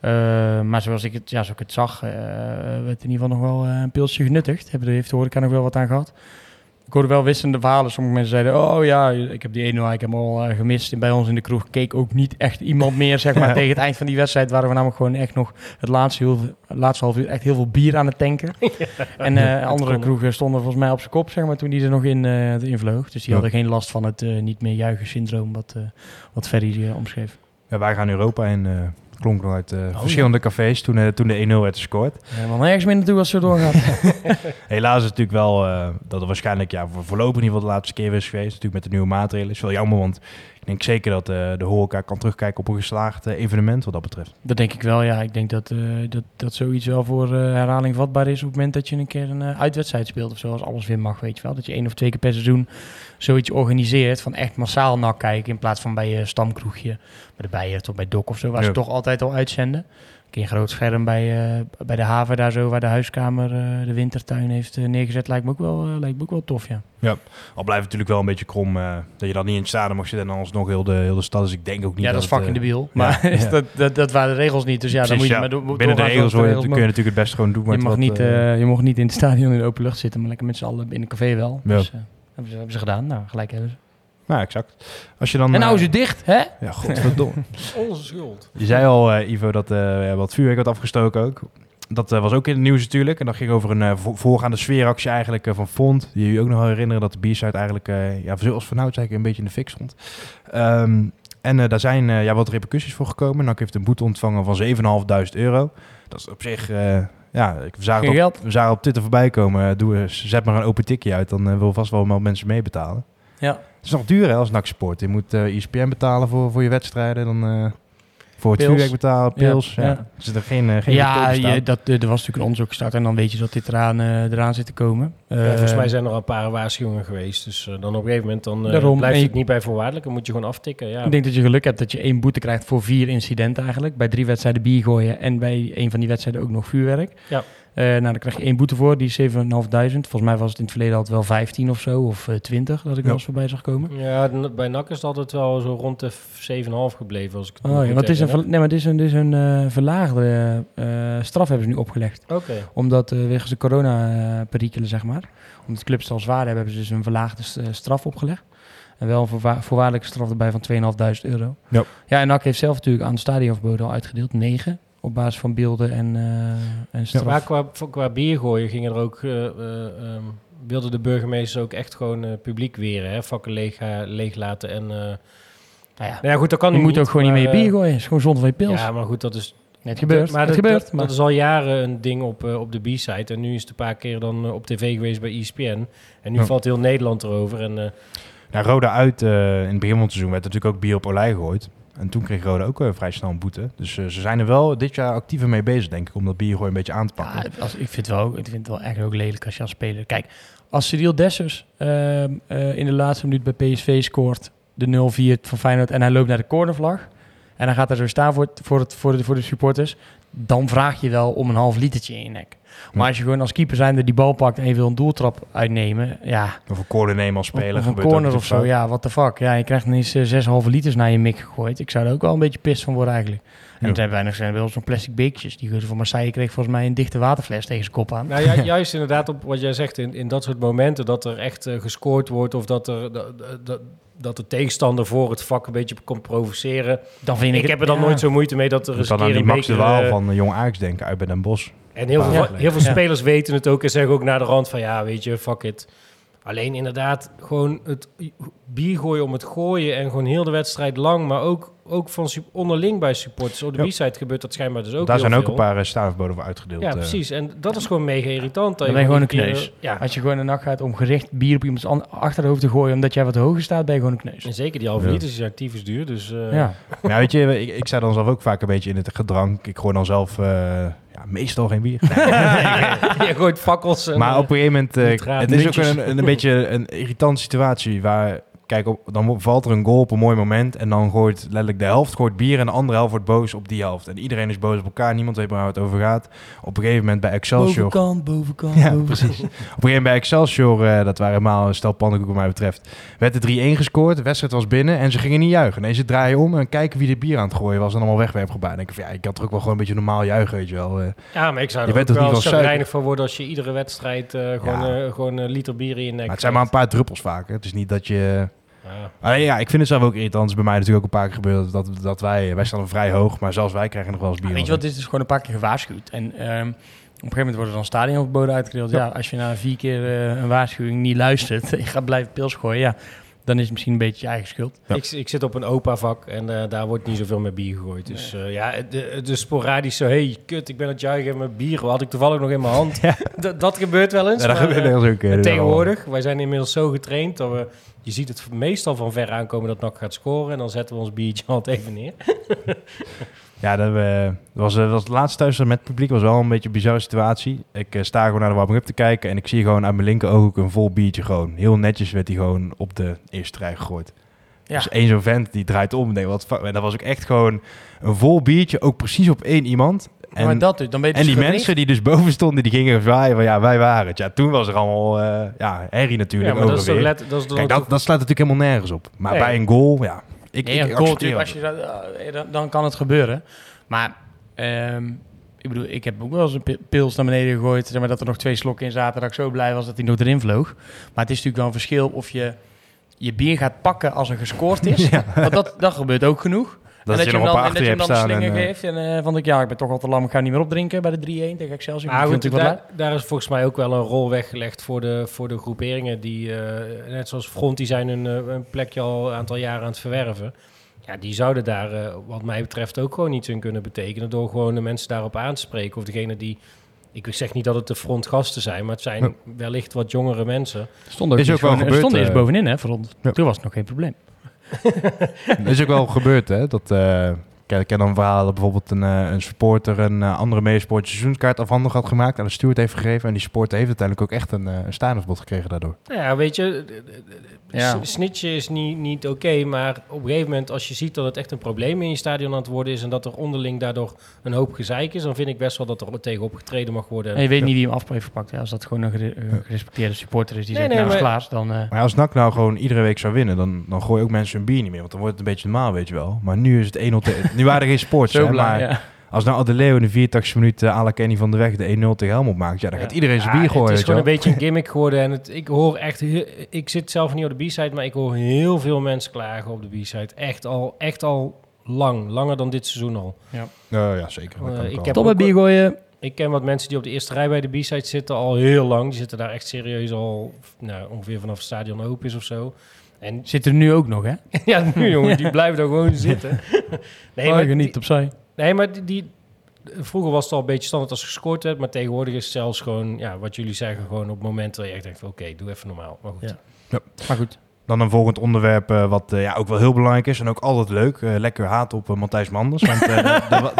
Eh, maar zoals ik het, ja, zoals ik het zag, eh, werd in ieder geval nog wel eh, een pilsje genuttigd. Hebben heeft de horeca nog wel wat aan gehad. Ik hoorde wel wisselende verhalen. Sommige mensen zeiden, oh ja, ik heb die 1-0 ik heb hem al eh, gemist. En bij ons in de kroeg keek ook niet echt iemand meer, zeg maar. Ja. Tegen het eind van die wedstrijd waren we namelijk gewoon echt nog het laatste, heel, het laatste half uur echt heel veel bier aan het tanken. en eh, andere kroegen stonden volgens mij op zijn kop, zeg maar, toen die er nog in, eh in vloog. Dus die Ja. hadden geen last van het niet meer juichen syndroom, wat, wat Ferry omschreef. Ja, wij gaan Europa in. Klonk nog uit eh, verschillende cafés toen, eh, toen de 1-0 werd gescoord. Helemaal nergens meer naartoe als het zo doorgaat. Helaas is het natuurlijk wel eh, dat het waarschijnlijk ja, voor voorlopig in ieder geval de laatste keer is geweest. Natuurlijk met de nieuwe maatregelen. Is wel jammer, want ik denk zeker dat eh, de horeca kan terugkijken op een geslaagd eh, evenement wat dat betreft. Dat denk ik wel, ja. Ik denk dat, eh, dat, dat zoiets wel voor herhaling vatbaar is op het moment dat je een keer een uitwedstrijd speelt of zo, als alles weer mag, weet je wel. Dat je één of twee keer per seizoen zoiets organiseert van echt massaal nak kijken in plaats van bij je stamkroegje, bij de Beiert of bij Dok of zo, waar Ja. ze toch altijd al uitzenden. Keer een groot scherm bij, eh, bij de haven daar zo, waar de huiskamer eh, de wintertuin heeft eh, neergezet. Lijkt me, ook wel, lijkt me ook wel tof, ja. Al blijft het natuurlijk wel een beetje krom dat je dan niet in het stadion mag zitten en dan alsnog heel de, heel de stad. Dus ik denk ook niet Ja, dat is fucking debiel. Maar ja. dat, dat, dat waren de regels niet. Dus ja, dan moet je ja. maar Binnen de regels hoor, je, kun je natuurlijk het best gewoon doen. Je met mag, wat, niet, je mocht niet in het stadion in de open lucht zitten, maar lekker met z'n allen in een café wel. Ja. Dus hebben, ze, hebben ze gedaan. Nou, gelijk hebben ze. Nou, exact. Als je dan, En nou eh, is het dicht, hè? Ja, godverdomme. Onze schuld. Je zei al, eh, Ivo, dat eh ja, wat vuurwerk had afgestoken ook. Dat eh, was ook in het nieuws natuurlijk. En dat ging over een eh, vo- voorgaande sfeeractie eigenlijk eh, van Font. Die jullie ook nog wel herinneren dat de B-side eigenlijk, eh, ja, zoals vanouds eigenlijk een beetje in de fik stond. Ehm, en eh, daar zijn eh, ja, wat repercussies voor gekomen. NAC heeft een boete ontvangen van 7.500 euro. Dat is op zich, eh, ja, ik- we zagen, Geen het op, geld. we zagen op Twitter voorbij komen. eh, doe, eens- zet maar een open tikje uit, dan eh, wil vast wel mensen meebetalen. Ja. Het is nog duur hè, als NAC support. Je moet eh ESPN betalen voor, voor je wedstrijden. Dan eh, voor het vuurwerk betalen, pils. Ja, Ja, ja. ja. Er zit er geen, eh, geen Ja, je, dat, er was natuurlijk een onderzoek gestart en dan weet je dat dit eraan, eraan zit te komen. Ja, volgens mij zijn er al een paar waarschuwingen geweest. Dus dan op een gegeven moment dan, Daarom. blijft je- het niet bij voorwaardelijk. Dan moet je gewoon aftikken. Ja. Ik denk dat je geluk hebt dat je één boete krijgt voor vier incidenten eigenlijk. Bij drie wedstrijden bier gooien en bij een van die wedstrijden ook nog vuurwerk. Ja. Eh, nou, dan krijg je één boete voor, die is 7.500. Volgens mij was het in het verleden altijd wel 15 of zo, of eh, 20 dat ik Ja. wel eens voorbij zag komen. Ja, bij NAC is het altijd wel zo rond de 7,5 gebleven. Als ik het Oh ja, want is een, nee, maar het is een, het is een eh, verlaagde eh, straf hebben ze nu opgelegd. Oké. Omdat uh, wegens de corona-perikelen, zeg maar. Omdat clubs het al zwaar hebben, hebben ze dus een verlaagde eh, straf opgelegd. En wel een voorwa- voorwaardelijke straf erbij van 2.500 euro. Ja. ja, en NAC heeft zelf natuurlijk aan de stadionverboden al uitgedeeld. 9 op basis van beelden en, eh en straf. Maar qua, qua bier gooien gingen er ook... ehm, wilden de burgemeesters ook echt gewoon eh, publiek weren. Hè? Vakken leeg, leeg laten en... eh, Nou ja, nou ja, goed, dat kan je moet ook gewoon niet maar, je bier gooien. Het is gewoon zonde van je pils. Ja, maar goed, dat is... het gebeurt, maar het dat, gebeurt. Dat, maar- dat is al jaren een ding op, eh, op de B-site. En nu is het een paar keer dan op tv geweest bij ESPN. En nu Ja. valt heel Nederland erover. En, eh, Nou, Roda uit, eh, in het begin van het seizoen werd natuurlijk ook bier op olij gegooid. En toen kreeg Roda ook eh, vrij snel een boete. Dus eh, ze zijn er wel dit jaar actiever mee bezig, denk ik, om dat bier gewoon een beetje aan te pakken. Ja, als, ik, vind wel, ik vind het wel echt ook lelijk als je als speler... Kijk, als Cyril Dessers ehm, eh, in de laatste minuut bij PSV scoort de 0-4 van Feyenoord... en hij loopt naar de cornervlag... en hij gaat daar zo staan voor, voor, het, voor, de, voor de supporters... dan vraag je wel om een half litertje in je nek. Maar als je gewoon als keeper zijnde die bal pakt... en je wil een doeltrap uitnemen... ja, Of een corner nemen als speler. of een gebeurt ook corner of zo, ja, what the fuck. Ja, je krijgt ineens eh, zes halve liters naar je mik gegooid. Ik zou er ook wel een beetje pist van worden eigenlijk. En hebben wij nog zijn wel zo'n plastic beekjes. Die gozer van Marseille kreeg volgens mij een dichte waterfles tegen zijn kop aan. nou ja, juist inderdaad op wat jij zegt, in, in dat soort momenten dat er echt eh, gescoord wordt of dat, er, dat, dat, de tegenstander voor het vak een beetje komt provoceren. Dan vind ik, Ik, heb er dan ja. nooit zo moeite mee dat er Ik eens kan een aan die een Max de Waal eh, van Jong Ajax denken uit bij Den Bosch. En heel veel, Ja. heel veel Ja. spelers weten het ook en zeggen ook naar de rand van ja, weet je, fuck it. Alleen inderdaad, gewoon het bier gooien om het gooien en gewoon heel de wedstrijd lang, maar ook, ook van onderling bij supporters. Op de. B-side gebeurt dat schijnbaar dus ook Daar zijn ook veel. een paar uh, staafboden voor uitgedeeld. Ja, eh. precies. En dat is gewoon mega irritant. dat Dan ben je gewoon een kneus. Ja, Als je gewoon een nacht gaat om gericht bier op iemands an- achterhoofd te gooien... omdat jij wat hoger staat, ben je gewoon een kneus. en zeker die halve liters die zijn tyfus duur, dus... eh, Ja. Ja, weet je, ik, ik zei dan zelf ook vaak een beetje in het gedrang. Ik gooi dan zelf eh, ja, meestal geen bier. je gooit fakkels en... maar eh, op een gegeven moment, eh, het is ook een, een, een beetje een irritante situatie waar, kijk, op, dan valt er een goal op een mooi moment en dan gooit letterlijk de helft gooit bier en de andere helft wordt boos op die helft. En iedereen is boos op elkaar, niemand weet waar het over gaat. Op een gegeven moment bij Excelsior... Bovenkant, bovenkant, Ja, bovenkant. precies. Op een gegeven moment bij Excelsior, eh, dat waren helemaal een stel pannenkoeken wat mij betreft, werd de 3-1 gescoord, de wedstrijd was binnen en ze gingen niet juichen. Nee, ze draaien om en kijken wie de bier aan het gooien was en allemaal wegwerpgebaar. Denk ik van ja, ik had er ook wel gewoon een beetje normaal juichen, weet je wel. eh. Ja, maar ik zou Je er bent ook toch niet wel chagrijnig van worden als je iedere wedstrijd eh, gewoon, Ja. eh, gewoon een liter bier in je nek Maar het zijn maar een paar druppels vaak. Hè. Het is niet dat je... Ja. Alleen ja, ik vind het zelf ook irritant. Is bij mij natuurlijk ook een paar keer gebeurd dat, dat wij... Wij staan vrij hoog, maar zelfs wij krijgen nog wel eens bier. Maar weet je wat, dit is dus gewoon een paar keer gewaarschuwd. En ehm, op een gegeven moment worden dan stadionverboden uitgedeeld. Ja. als je na vier keer eh, een waarschuwing niet luistert... je gaat blijven pils gooien, ja... dan is het misschien een beetje je eigen schuld. Ja. Ik, ik zit op een opa-vak en eh, daar wordt niet zoveel met bier gegooid. Dus eh, ja, de, de sporadisch zo, hey, kut, ik ben het juichen met bier. Had ik toevallig nog in mijn hand. Dat gebeurt wel eens. Ja, dat maar, gebeurt ook. eh, tegenwoordig, wij zijn inmiddels zo getraind dat we... Je ziet het meestal van ver aankomen dat NAC gaat scoren. En dan zetten we ons biertje altijd even neer. Ja, dat, eh, was, eh, dat was het laatste thuis met het publiek. was wel een beetje een bizarre situatie. Ik eh, sta gewoon naar de warming-up te kijken en ik zie gewoon uit mijn linker oog een vol biertje gewoon. Heel netjes werd hij gewoon op de eerste rij gegooid. Ja. Dus één zo'n vent die draait om en denkt, wat fuck. En dat was ook echt gewoon een vol biertje, ook precies op één iemand. En, maar dat dus, dan ben je en dus die gericht- mensen die dus boven stonden, die gingen zwaaien van ja, wij waren het. Ja, toen was er allemaal eh ja, herrie natuurlijk Ja, maar dat is let, dat is Kijk, dat, dat slaat natuurlijk helemaal nergens op. Maar Nee. bij een goal, ja. Ik, Nee, ik, een ik goal accepteer als je dat, eh, dan, dan kan het gebeuren. Maar ehm, ik bedoel, ik heb ook wel eens een pi- pils naar beneden gegooid, zeg maar dat er nog twee slokken in zaten, dat ik zo blij was dat hij nog erin vloog. Maar het is natuurlijk wel een verschil of je je bier gaat pakken als er gescoord is. Want dat, dat gebeurt ook genoeg. Dat, en dat nog je een hem paar dan, en dat achter je hem dan En, eh, geeft. En eh, van ik, ja, ik ben toch al te lam, ik ga niet meer opdrinken bij de 3-1 tegen Excelsior. Goed, natuurlijk daar, daar is volgens mij ook wel een rol weggelegd voor de, voor de groeperingen die, eh, net zoals Front, die zijn hun een plekje al een aantal jaren aan het verwerven. Ja, die zouden daar, eh, wat mij betreft, ook gewoon iets in kunnen betekenen. Door gewoon de mensen daarop aan te spreken. Of degene die, ik zeg niet dat het de frontgasten zijn, maar het zijn Ja. wellicht wat jongere mensen. wel. Stond ook Is ook wel gewoon- er gebeurd, stond eerst bovenin, hè. Ja. Toen was het nog geen probleem. Dat is ook wel gebeurd, hè? Dat, eh, kijk, ik ken dan een dat bijvoorbeeld een, eh, een supporter een eh, andere medesupporter seizoenskaart afhandig had gemaakt en de steward heeft gegeven. En die supporter heeft uiteindelijk ook echt een, eh een staansverbod gekregen daardoor. Nou ja, weet je, Ja. snitchen is niet, niet oké, maar op een gegeven moment als je ziet dat het echt een probleem in je stadion aan het worden is en dat er onderling daardoor een hoop gezeik is, dan vind ik best wel dat er tegen opgetreden mag worden. En je weet niet wie hem af heeft gepakt. Ja, als dat gewoon een gere- gerespecteerde supporter is die Nee, zegt, nee, nou is maar- Klaas, dan... eh, Maar als NAC nou gewoon iedere week zou winnen, dan, dan gooi je ook mensen hun bier niet meer. Want dan wordt het een beetje normaal, weet je wel. Maar nu is het 1-0 tegen... Nu waren er geen sports, zo hè, blij, maar ja. Als nou Adeleo in de 84 minuut uh, la Kenny van de Weg de 1-0 tegen Helmond maakt, ja, dan Ja. gaat iedereen zijn Ja, bier gooien, Het is gewoon een beetje een gimmick geworden. En het, ik hoor echt, heel- ik zit zelf niet op de B-side, maar ik hoor heel veel mensen klagen op de B-side. Echt al, echt al lang, langer dan dit seizoen al. Ja, ja, zeker. Eh, ik ook heb. Top bier gooien. Ik ken wat mensen die op de eerste rij bij de B-side zitten al heel lang. Die zitten daar echt serieus al, nou, ongeveer vanaf het stadion open is of zo. En Zit er nu ook nog, hè? ja, nu jongen, die blijven daar gewoon zitten. Nee, maar geniet die, opzij. Nee, maar die, vroeger was het al een beetje standaard als gescoord werd, maar tegenwoordig is het zelfs gewoon, ja, wat jullie zeggen, gewoon op momenten waar je echt denkt, oké, doe even normaal. Maar goed. Ja. Maar goed. Dan een volgend onderwerp eh, wat eh, ja, ook wel heel belangrijk is en ook altijd leuk. Eh, lekker haat op Matthijs Manders. Want er, wa-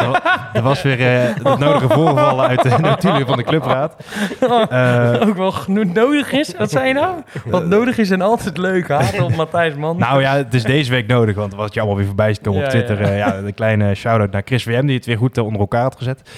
wa- was weer het nodige voorgevallen uit de notulen van de clubraad. Ook wel nodig is. Wat zei je nou? Wat nodig is en altijd leuk. Haat op Matthijs Man. nou ja, het is deze week nodig, want wat je allemaal weer voorbij ziet komen op Twitter. ja. Ja, een kleine shout-out naar Chris VM, die het weer goed onder elkaar had gezet.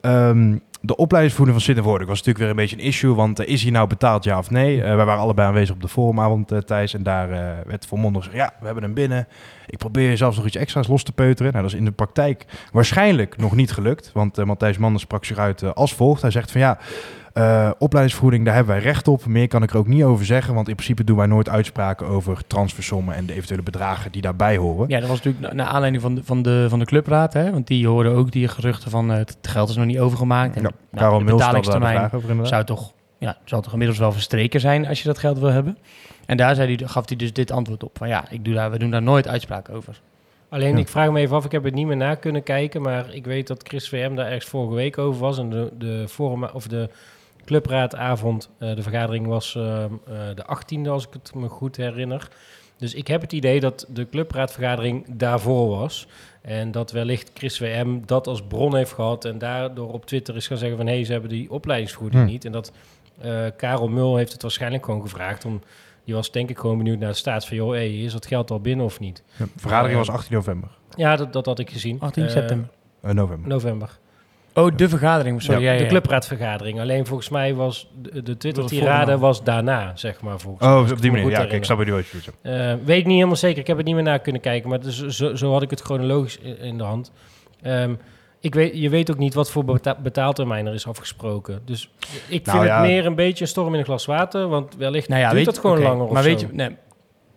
Ehm, de opleidingsvoering van Siddenvoorde was natuurlijk weer een beetje een issue, want eh, is hij nou betaald, ja of nee? Eh wij waren allebei aanwezig op de forumavond, Thijs, en daar eh, werd volmondig gezegd, ja, we hebben hem binnen. Ik probeer zelfs nog iets extra's los te peuteren. Nou, dat is in de praktijk waarschijnlijk nog niet gelukt, want eh, Matthijs Manders sprak zich uit eh, als volgt. Hij zegt van ja, eh, opleidingsvergoeding, daar hebben wij recht op. Meer kan ik er ook niet over zeggen, want in principe doen wij nooit uitspraken over transfersommen en de eventuele bedragen die daarbij horen. Ja, dat was natuurlijk na- naar aanleiding van de, van de, van de clubraad. Hè? Want die hoorden ook die geruchten van het geld is nog niet overgemaakt. En Ja, nou, de betalingstermijn over zou toch, ja, zal toch inmiddels wel verstreken zijn als je dat geld wil hebben. En daar zei hij, gaf hij dus dit antwoord op. Van ja, ik doe daar, we doen daar nooit uitspraken over. Alleen, Ja. ik vraag me even af, ik heb het niet meer na kunnen kijken, maar ik weet dat Chris VM daar ergens vorige week over was. En de, de, forum, of de clubraadavond, eh, de vergadering was ehm, eh, de 18e, als ik het me goed herinner. Dus ik heb het idee dat de clubraadvergadering daarvoor was. En dat wellicht Chris WM dat als bron heeft gehad en daardoor op Twitter is gaan zeggen van... hé, hey, ze hebben die opleidingsvergoeding Hm. niet. En dat eh, Karel Mul heeft het waarschijnlijk gewoon gevraagd om... Die was denk ik gewoon benieuwd naar de staat van... joh, hey, is dat geld al binnen of niet? Ja, de vergadering was 18 november. Ja, dat, dat had ik gezien. 18 Eh, september. Eh, november. November. Oh, de vergadering. Sorry, ja, ja, de ja. clubraadvergadering. Alleen volgens mij was de, Twitter-tirade was daarna, zeg maar. Volgens Oh, op die manier. Ja, oké, ik snap het nu wat. Eh, weet ik niet helemaal zeker. Ik heb het niet meer naar kunnen kijken. Maar dus, zo, zo had ik het chronologisch in, in de hand. Ehm, ik weet, je weet ook niet wat voor beta betaaltermijn er is afgesproken. Dus ik Nou vind ja. het meer een beetje een storm in een glas water. Want wellicht Nou ja, duurt weet, het gewoon langer of Maar zo. weet je, nee,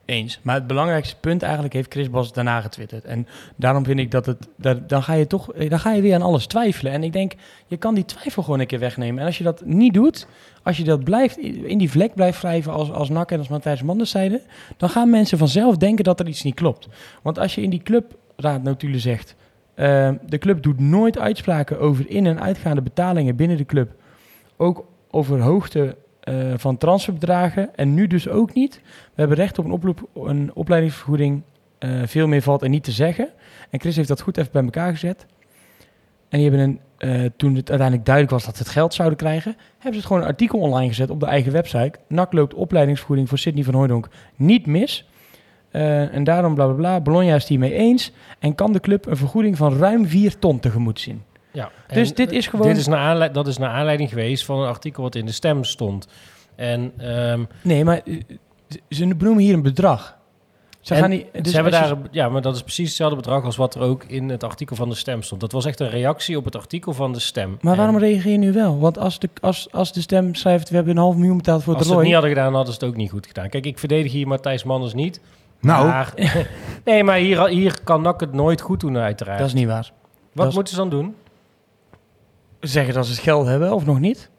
eens. Maar het belangrijkste punt eigenlijk heeft Chris Bos daarna getwitterd. En daarom vind ik dat het, dat, dan ga je toch, eh, dan ga je weer aan alles twijfelen. En ik denk, je kan die twijfel gewoon een keer wegnemen. En als je dat niet doet, als je dat blijft, in die vlek blijft wrijven als, als Nak en als Matthijs Manders zeiden, dan gaan mensen vanzelf denken dat er iets niet klopt. Want als je in die clubraadnotulen zegt, eh, de club doet nooit uitspraken over in- en uitgaande betalingen binnen de club. Ook over hoogte eh, van transferbedragen. En nu dus ook niet. We hebben recht op een, opleidingsvergoeding. eh, veel meer valt er niet te zeggen. En Chris heeft dat goed even bij elkaar gezet. En hebben een, eh, toen het uiteindelijk duidelijk was dat ze het geld zouden krijgen, hebben ze het gewoon een artikel online gezet op de eigen website. NAC loopt opleidingsvergoeding voor Sidney van Hooydonk niet mis. Eh, en daarom bla bla bla. Bologna is hiermee eens. En kan de club een vergoeding van ruim 4 ton tegemoet zien. Ja. Dus dit is gewoon- Dit is naar aanleiding, dat is naar aanleiding geweest van een artikel wat in de stem stond. En ehm, Nee, maar eh, ze- benoemen hier een bedrag. Ze En gaan niet... Dus ze hebben als daar, ja, maar dat is precies hetzelfde bedrag als wat er ook in het artikel van de stem stond. Dat was echt een reactie op het artikel van de stem. Maar waarom En reageer je nu wel? Want als de, als, als de stem schrijft, we hebben een half miljoen betaald voor als het ze het niet hadden gedaan, hadden ze het ook niet goed gedaan. Kijk, ik verdedig hier Matthijs Manders niet. Nou, Maar, nee, maar hier, hier kan NAC het nooit goed doen, uiteraard. Dat is niet waar. wat is- moeten ze dan doen? Zeggen dat ze het geld hebben of nog niet?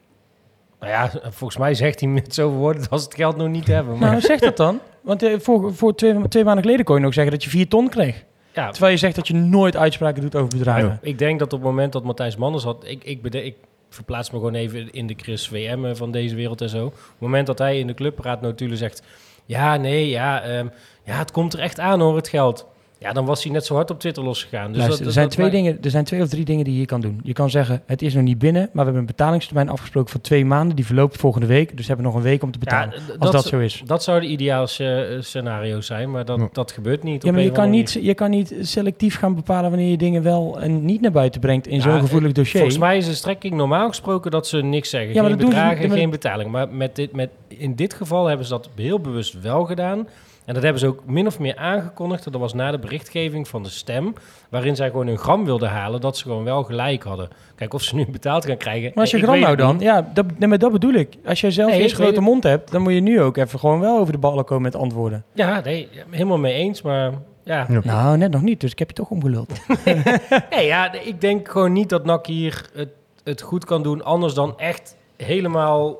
Nou ja, volgens mij zegt hij met zoveel woorden dat ze het geld nog niet hebben. Maar Nou, zeg dat dan. Want eh, voor, voor twee, twee maanden geleden kon je nog zeggen dat je vier ton kreeg. ja, Terwijl je zegt dat je nooit uitspraken doet over bedrijven. ik denk dat op het moment dat Matthijs Manders had... Ik, ik, bede- ik verplaats me gewoon even in de Chris VM van deze wereld en zo. Op het moment dat hij in de clubraad notulen zegt... Ja, nee, ja, ehm, ja, het komt er echt aan hoor, het geld. Ja, dan was hij net zo hard op Twitter losgegaan. Dus Luister, dat, er, zijn dat- twee dingen, er zijn twee of drie dingen die je kan doen. Je kan zeggen, het is nog niet binnen, maar we hebben een betalingstermijn afgesproken voor twee maanden. Die verloopt volgende week, dus we hebben nog een week om te betalen. Ja, als dat zo is. Dat zou de ideale sce- scenario zijn, maar dat, Ja. dat gebeurt niet. Ja, maar je kan, niet, je kan niet selectief gaan bepalen wanneer je dingen wel en niet naar buiten brengt in Ja, zo'n gevoelig eh, dossier. Volgens mij is de strekking normaal gesproken dat ze niks zeggen. Ja, maar geen dat doen ze geen betaling. Maar met dit, met, in dit geval hebben ze dat heel bewust wel gedaan. En dat hebben ze ook min of meer aangekondigd. Dat was na de berichtgeving van de stem. Waarin zij gewoon een gram wilden halen. Dat ze gewoon wel gelijk hadden. Kijk, of ze nu betaald gaan krijgen. Maar als je ik gram nou dan, ja, dat, nee, maar dat bedoel ik. Als jij zelf Nee, eerst ik grote mond hebt, dan moet je nu ook even gewoon wel over de ballen komen met antwoorden. Ja, nee, helemaal mee eens. Maar ja, Ja. Nou, net nog niet, dus ik heb je toch omgeluld. Nee, ja, ik denk gewoon niet dat NAC hier het, het goed kan doen. Anders dan echt helemaal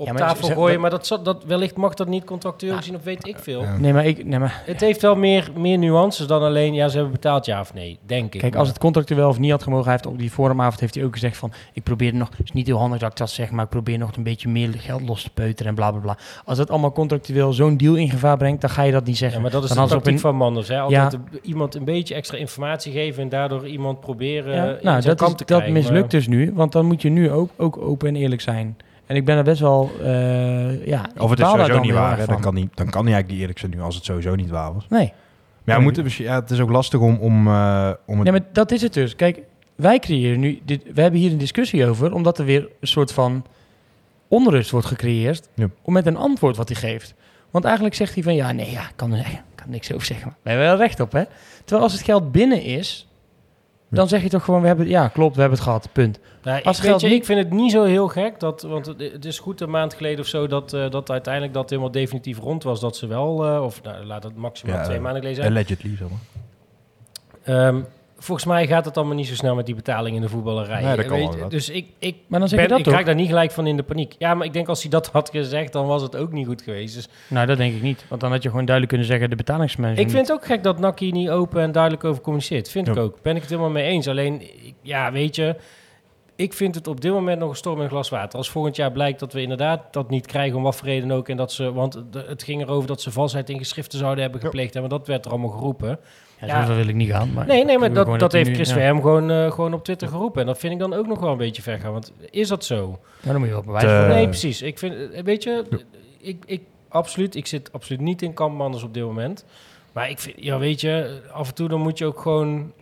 op Ja, maar tafel gooien. dat- Maar dat, zal- dat, wellicht mag dat niet contractueel zien of weet ik veel. Ja. Nee, maar ik, nee, maar Het heeft wel meer, meer nuances dan alleen... ja, ze hebben betaald ja of nee, denk ik. Kijk, als het contractueel of niet had gemogen, hij heeft op die forumavond heeft hij ook gezegd van, ik probeer nog, het is niet heel handig dat ik dat zeg, maar ik probeer nog een beetje meer geld los te peuteren en bla bla bla. Als dat allemaal contractueel zo'n deal in gevaar brengt, dan ga je dat niet Ja, zeggen. maar dat is Dan de tactiek een- van Manders. Hè? Altijd de- iemand een beetje extra informatie geven... en daardoor iemand proberen Ja, in nou, zijn dat, kant is, te dat mislukt Maar- dus nu, want dan moet je nu ook, ook open en eerlijk zijn. En ik ben er best wel, eh ja, of het is sowieso niet waar, hè, dan kan, niet, dan kan hij eigenlijk niet eerlijk zijn nu als het sowieso niet waar was. Nee. Maar ja, misschien- ja, het is ook lastig om, om, eh, om het... Nee, maar dat is het dus. Kijk, wij creëren nu, dit, we hebben hier een discussie over, omdat er weer een soort van onrust wordt gecreëerd Ja. om met een antwoord wat hij geeft. Want eigenlijk zegt hij van, ja, nee, ja, kan ik kan niks over zeggen. Maar we hebben wel recht op, hè? Terwijl als het geld binnen is, dan zeg je toch gewoon, we hebben, ja, klopt, we hebben het gehad, punt. Nou, ik, Als weet geld je, niet- ik vind het niet zo heel gek, dat, want het, het is goed een maand geleden of zo... dat, eh, dat uiteindelijk dat helemaal definitief rond was. Dat ze wel, eh, of nou, laat het maximaal Ja, twee maanden geleden zijn... Allegedly, zeg maar. Ehm, volgens mij gaat het allemaal niet zo snel met die betaling in de voetballerij. Nee, dat kan Weet wel. Dus ik, ik, Maar dan zeg ben, je dat ik toch? raak daar niet gelijk van in de paniek. Ja, maar ik denk als hij dat had gezegd, dan was het ook niet goed geweest. Dus Nou, dat denk ik niet. Want dan had je gewoon duidelijk kunnen zeggen, de betalingsmanagement. ik vind het ook gek dat Naki hier niet open en duidelijk over communiceert. Vind ik Ja. ook. Ben ik het helemaal mee eens. Alleen, ik- ja, weet je... Ik vind het op dit moment nog een storm in een glas water. Als volgend jaar blijkt dat we inderdaad dat niet krijgen, om wat voor reden ook. En dat ze, want de- het ging erover dat ze valsheid in geschriften zouden hebben gepleegd. En dat werd er allemaal geroepen. Ja, Ja. zover wil ik niet gaan. Maar Nee, nee, maar dat, dat heeft nu- Chris ja. VM gewoon, eh, gewoon op Twitter geroepen. En dat vind ik dan ook nog wel een beetje ver gaan. Want is dat zo? Maar dan moet je wel bewijs voor nee, precies. Ik vind, eh, weet je, ik, ik, absoluut, ik zit absoluut niet in kamp Manders op dit moment. Maar ik vind, ja, weet je, af en toe dan moet je ook gewoon...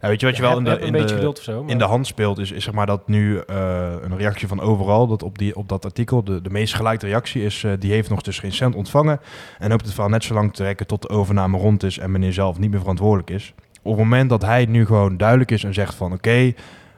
Ja, weet je wat je ja, wel in heb- de, in een beetje de, geduld of zo. maar- in de hand speelt, is, is zeg maar dat nu eh, een reactie van overal, dat op, die, op dat artikel, de, de meest gelijkte reactie is, eh, die heeft nog dus geen cent ontvangen en hoopt het verhaal net zo lang te trekken tot de overname rond is en meneer zelf niet meer verantwoordelijk is. Op het moment dat hij nu gewoon duidelijk is en zegt van oké,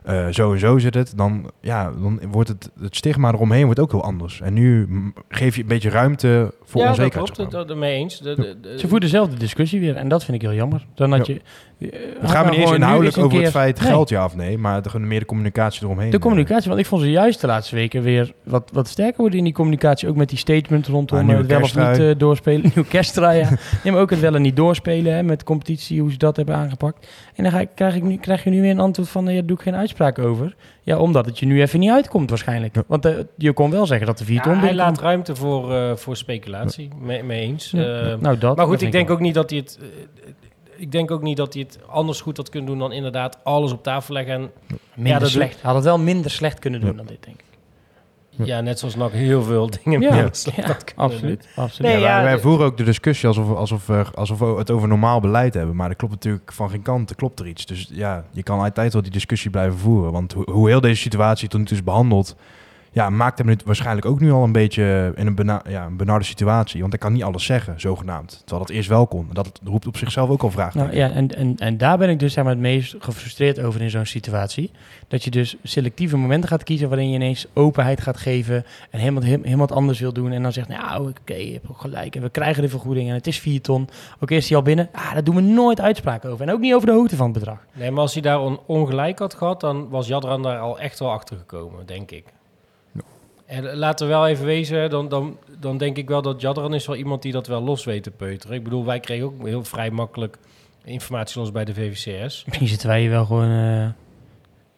eh, zo en zo zit het, dan, ja, dan wordt het, het stigma eromheen wordt ook heel anders. En nu geef je een beetje ruimte voor ja, dat onzekerheid. klopt. zeg maar. Dat, dat mee eens. De, de, de- Ze voeren dezelfde discussie weer en dat vind ik heel jammer. Dan had Ja. je... Het gaat nou me niet eens inhoudelijk een over het feit Nee. geld ja of nee, maar de, meer de communicatie eromheen. De eh. communicatie, want ik vond ze juist de laatste weken weer wat, wat sterker worden in die communicatie. Ook met die statement rondom Ah, eh, het wel of niet eh, doorspelen. Nieuwe kersttrui, ja. nee, maar ook het wel en niet doorspelen hè, met de competitie, hoe ze dat hebben aangepakt. En dan ga ik, krijg, ik nu, krijg je nu weer een antwoord van, ja, daar doe ik geen uitspraak over. Ja, omdat het je nu even niet uitkomt waarschijnlijk. Ja. Want je kon wel zeggen dat de vier Ja, ton hij laat ruimte voor, eh, voor speculatie. Mee, mee eens. Ja. Nou, dat. maar goed, dat ik denk wel. ook niet dat hij het... ik denk ook niet dat hij het anders goed had kunnen doen dan inderdaad alles op tafel leggen. En Minder dat slecht. Had het wel minder slecht kunnen doen Ja. dan dit, denk ik. Ja, net zoals nog heel veel dingen. Ja, ja, Dat kan absoluut. absoluut. Nee, Ja, wij, ja, voeren ook de discussie alsof, alsof, we, alsof we het over normaal beleid hebben. Maar er klopt natuurlijk van geen kant, er klopt er iets. Dus ja, je kan altijd wel die discussie blijven voeren. Want hoe, hoe heel deze situatie tot nu toe is behandeld... Ja, maakt hem het waarschijnlijk ook nu al een beetje in een, bena ja, een benarde situatie. Want hij kan niet alles zeggen, zogenaamd. Terwijl dat eerst wel kon. Dat roept op zichzelf ook al vragen. Nou, ja, en, en, en daar ben ik dus zeg maar, het meest gefrustreerd over in zo'n situatie. Dat je dus selectieve momenten gaat kiezen waarin je ineens openheid gaat geven en helemaal, he- helemaal wat anders wil doen. En dan zegt, nou oké, je hebt ook gelijk en we krijgen de vergoeding en het is 4 ton. Oké, is die al binnen? Ah, daar doen we nooit uitspraken over. En ook niet over de hoogte van het bedrag. Nee, maar als hij daar on- ongelijk had gehad, dan was Jadran daar al echt wel achter gekomen, denk ik. En laten we wel even wezen, dan, dan, dan denk ik wel dat Jadran is wel iemand die dat wel los weet te peuteren. Ik bedoel, wij kregen ook heel vrij makkelijk informatie los bij de VVCS. Misschien zitten wij hier wel gewoon eh,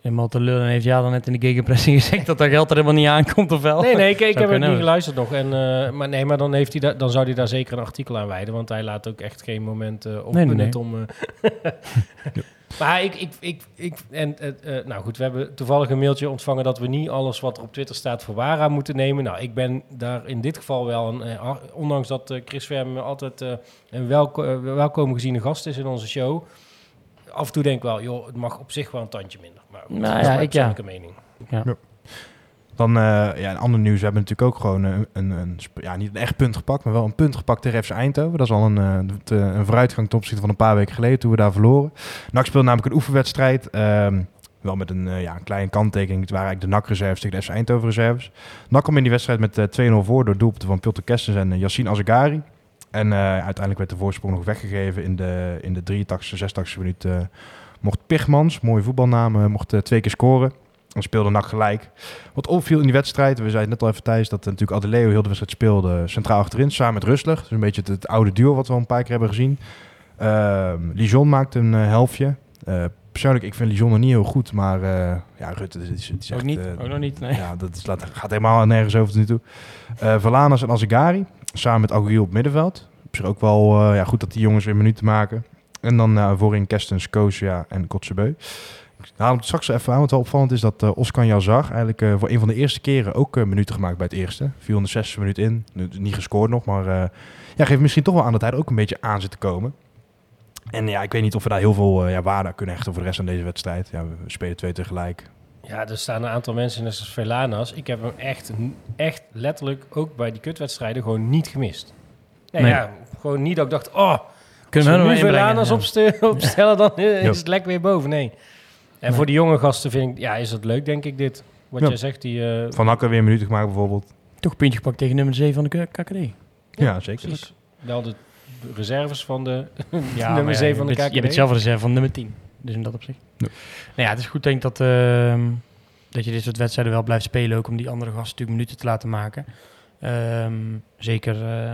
helemaal te lullen en heeft ja dan net in de gegenpressing gezegd dat dat geld er helemaal niet aankomt of wel? Nee, nee, ik, ik heb het niet geluisterd nog. En, eh, maar nee, maar dan, heeft hij daar, dan zou hij daar zeker een artikel aan wijden, want hij laat ook echt geen moment eh op Nee, nee, om... Maar ik, ik, ik, ik en, eh, eh, nou goed, we hebben toevallig een mailtje ontvangen dat we niet alles wat er op Twitter staat voor waar aan moeten nemen. Nou, ik ben daar in dit geval wel, een, eh, ondanks dat Chris Verme altijd eh, een welko welkom geziene gast is in onze show. Af en toe denk ik wel, joh, het mag op zich wel een tandje minder. Maar goed, Nou dat is ja, mijn ik ja. persoonlijke mening. Dan, eh, ja, een ander nieuws. We hebben natuurlijk ook gewoon een, een, een sp- ja, niet een echt punt gepakt, maar wel een punt gepakt tegen FC Eindhoven. Dat is al een, eh, eh, een vooruitgang ten opzichte van een paar weken geleden toen we daar verloren. NAC speelde namelijk een oefenwedstrijd. ehm, wel met een, eh, ja, een kleine kanttekening. Het waren eigenlijk de NAC-reserves tegen de FC Eindhoven-reserves. NAC kwam in die wedstrijd met eh, 2-0 voor door doelpunten van Pilter Kestens en uh, Yassine Azegari. En eh, uiteindelijk werd de voorsprong nog weggegeven in de, in de 83e, 86e minuut. eh, mocht Pigmans, mooie voetbalnaam, eh, mocht eh, twee keer scoren. Dan speelde NAC gelijk. Wat opviel in die wedstrijd, we zeiden net al even Thijs, dat natuurlijk Adeleo heel de wedstrijd speelde centraal achterin, samen met Rustler. Dus een beetje het, het oude duo wat we al een paar keer hebben gezien. Ehm Lijon maakte een eh, helftje. Eh, persoonlijk, ik vind Lijon nog niet heel goed, maar eh, ja, Rutte, die is, die is ook echt, niet, ook nog niet, nee. ja, dat is, laat- gaat helemaal nergens over tot nu toe. Valanas en Azegari, samen met Aguil op middenveld. Op zich ook wel ja, goed dat die jongens weer minuten maken. En dan voorin Kestens, Kosia en Kotsebeu. Het straks even aan, wat wel opvallend is dat eh, Oscar Jazar eigenlijk eh, voor een van de eerste keren ook eh, minuten gemaakt bij het eerste. Viel in de zesde minuut in, Nu, niet gescoord nog, maar eh, ja, geeft misschien toch wel aan dat hij er ook een beetje aan zit te komen. En ja, ik weet niet of we daar heel veel ja, waarde aan kunnen hechten voor de rest van deze wedstrijd. Ja, we, spelen twee tegelijk. Ja, er staan een aantal mensen, net zoals Velanas. Ik heb hem echt, echt letterlijk ook bij die kutwedstrijden gewoon niet gemist. Nee, Nee. ja, gewoon niet dat ik dacht, oh, Kunnen we als nu inbrengen? Velanas Ja. opstellen, dan is het lekker weer boven. Nee. En Nee. voor die jonge gasten vind ik, ja, is het leuk, denk ik, dit. Wat Ja. jij zegt, die... eh, Van Hakker weer minuten gemaakt bijvoorbeeld. Toch een puntje gepakt tegen nummer 7 van de KKD. Ja, zeker. precies. Wel de reserves van de Ja, nummer maar ja, 7 van de je KKD. Je bent zelf een reserve van nummer 10. Dus in dat opzicht. Ja. Nou ja, het is goed denk ik dat, ehm, dat je dit soort wedstrijden wel blijft spelen. Ook om die andere gasten natuurlijk minuten te laten maken. Ehm, zeker, eh,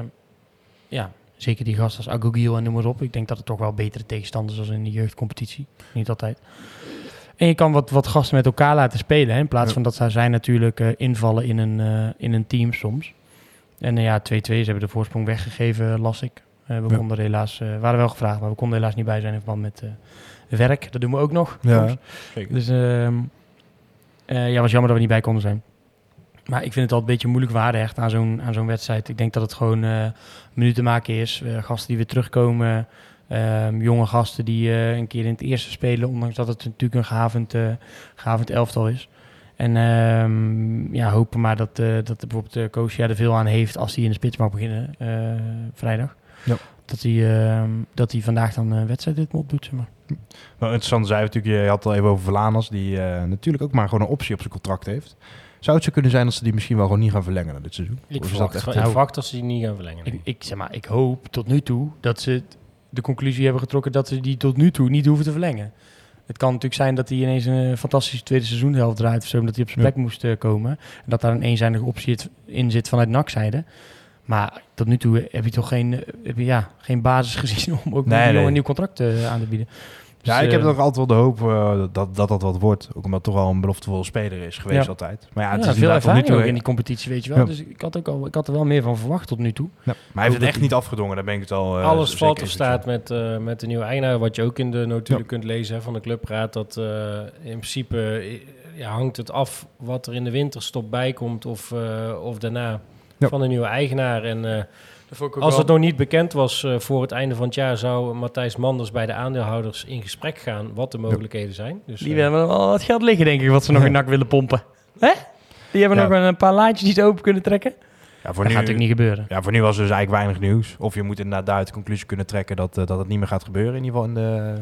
ja, zeker die gasten als Agogiel en noem maar op. Ik denk dat het toch wel betere tegenstanders als in de jeugdcompetitie. Niet altijd. En je kan wat, wat gasten met elkaar laten spelen. Hè, in plaats Ja. van dat zij natuurlijk eh, invallen in een, eh, in een team soms. En eh, ja, 2-2, ze hebben de voorsprong weggegeven, las ik. We Ja. konden helaas, eh, waren wel gevraagd, maar we konden helaas niet bij zijn in verband met eh, werk. Dat doen we ook nog. Ja, zeker. Dus ehm eh, ja, was jammer dat we niet bij konden zijn. Maar ik vind het al een beetje moeilijk waarde hecht aan zo'n, aan zo'n wedstrijd. Ik denk dat het gewoon eh minuten maken is. Gasten die weer terugkomen. Ehm, jonge gasten die eh, een keer in het eerste spelen. Ondanks dat het natuurlijk een gehavend, eh gehavend elftal is. En ehm, ja, hopen maar dat, eh dat bijvoorbeeld uh, Koosja er veel aan heeft als hij in de spits mag beginnen eh, vrijdag. Ja. Dat hij, ehm, dat hij vandaag dan een wedstrijdritme opdoet, zeg maar. Nou, interessant zei natuurlijk, je had het al even over Verlanas, die eh, natuurlijk ook maar gewoon een optie op zijn contract heeft. Zou het zo kunnen zijn dat ze die misschien wel gewoon niet gaan verlengen dit seizoen? Ik Of is verwacht, dat echt... ik verwacht dat ze die niet gaan verlengen. Ik, ik, zeg maar, ik hoop tot nu toe dat ze het- de conclusie hebben getrokken dat ze die tot nu toe niet hoeven te verlengen. Het kan natuurlijk zijn dat hij ineens een fantastische tweede seizoenshelft draait of zo, omdat hij op zijn Ja. plek moest eh, komen. En dat daar een eenzijdige optie in zit vanuit NAC-zijde. Maar tot nu toe heb je toch geen, eh, heb je, ja, geen basis gezien om ook Nee, nee, een nieuw contract eh, aan te bieden. Dus, Ja, ik heb eh, nog altijd wel de hoop eh, dat, dat dat wat wordt. Ook omdat het toch wel een beloftevolle speler is geweest Ja. altijd. Maar ja, ja, het is veel nu ervaring toe... ook in die competitie, weet je wel. Ja. Dus ik had, ook al, ik had er wel meer van verwacht tot nu toe. Ja, maar hij heeft het echt niet afgedwongen, daar ben ik het al... eh, Alles zeker valt of staat met, eh, met de nieuwe eigenaar. Wat je ook in de notulen Ja. kunt lezen hè, van de clubraad. Dat eh, in principe, ja, hangt het af wat er in de winterstop bij komt of, eh, of daarna Ja. van de nieuwe eigenaar. En als het nog niet bekend was eh, voor het einde van het jaar, zou Matthijs Manders bij de aandeelhouders in gesprek gaan wat de mogelijkheden zijn. Dus, Die eh, hebben wel wat geld liggen, denk ik, wat ze nog in nak willen pompen. Hè? Die hebben Ja. nog wel een paar laadjes die ze open kunnen trekken. Ja, voor Dat nu, gaat natuurlijk niet gebeuren. Ja, voor nu was er dus eigenlijk weinig nieuws. Of je moet inderdaad daaruit de conclusie kunnen trekken dat, eh, dat het niet meer gaat gebeuren. In ieder geval in de,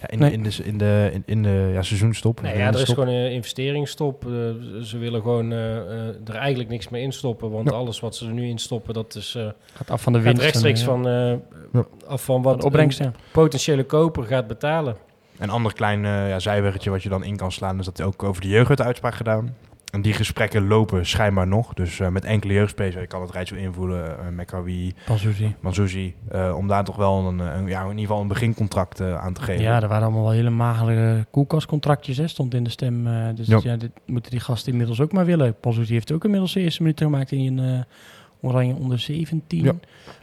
ja, in, Nee. in de, in de, in, in de ja, seizoenstop. Nee, ja, er is gewoon een investeringsstop. Eh, ze willen gewoon eh, eh, er eigenlijk niks meer instoppen. Want Ja. alles wat ze er nu instoppen, dat is, eh, Gaat af van de winst. rechtstreeks en, van, eh, Ja. af van wat opbrengst. een Ja. potentiële koper gaat betalen. Een ander klein ja, zijweggetje wat je dan in kan slaan... is dat hij ook over de jeugd uitspraak gedaan. En die gesprekken lopen schijnbaar nog. Dus eh, met enkele jeugdspelers, je kan het rijtje invoelen. Uh, Mekawi, Pansuzi. Manzuzi. eh, om daar toch wel een, een, ja, in ieder geval een begincontract eh, aan te geven. Ja, er waren allemaal wel hele magere koelkastcontractjes, hè, stond in de stem. eh, dus Ja. ja. dit moeten die gasten inmiddels ook maar willen. Pansuzi heeft ook inmiddels de eerste minuten gemaakt in een eh, Oranje onder 17. Ja.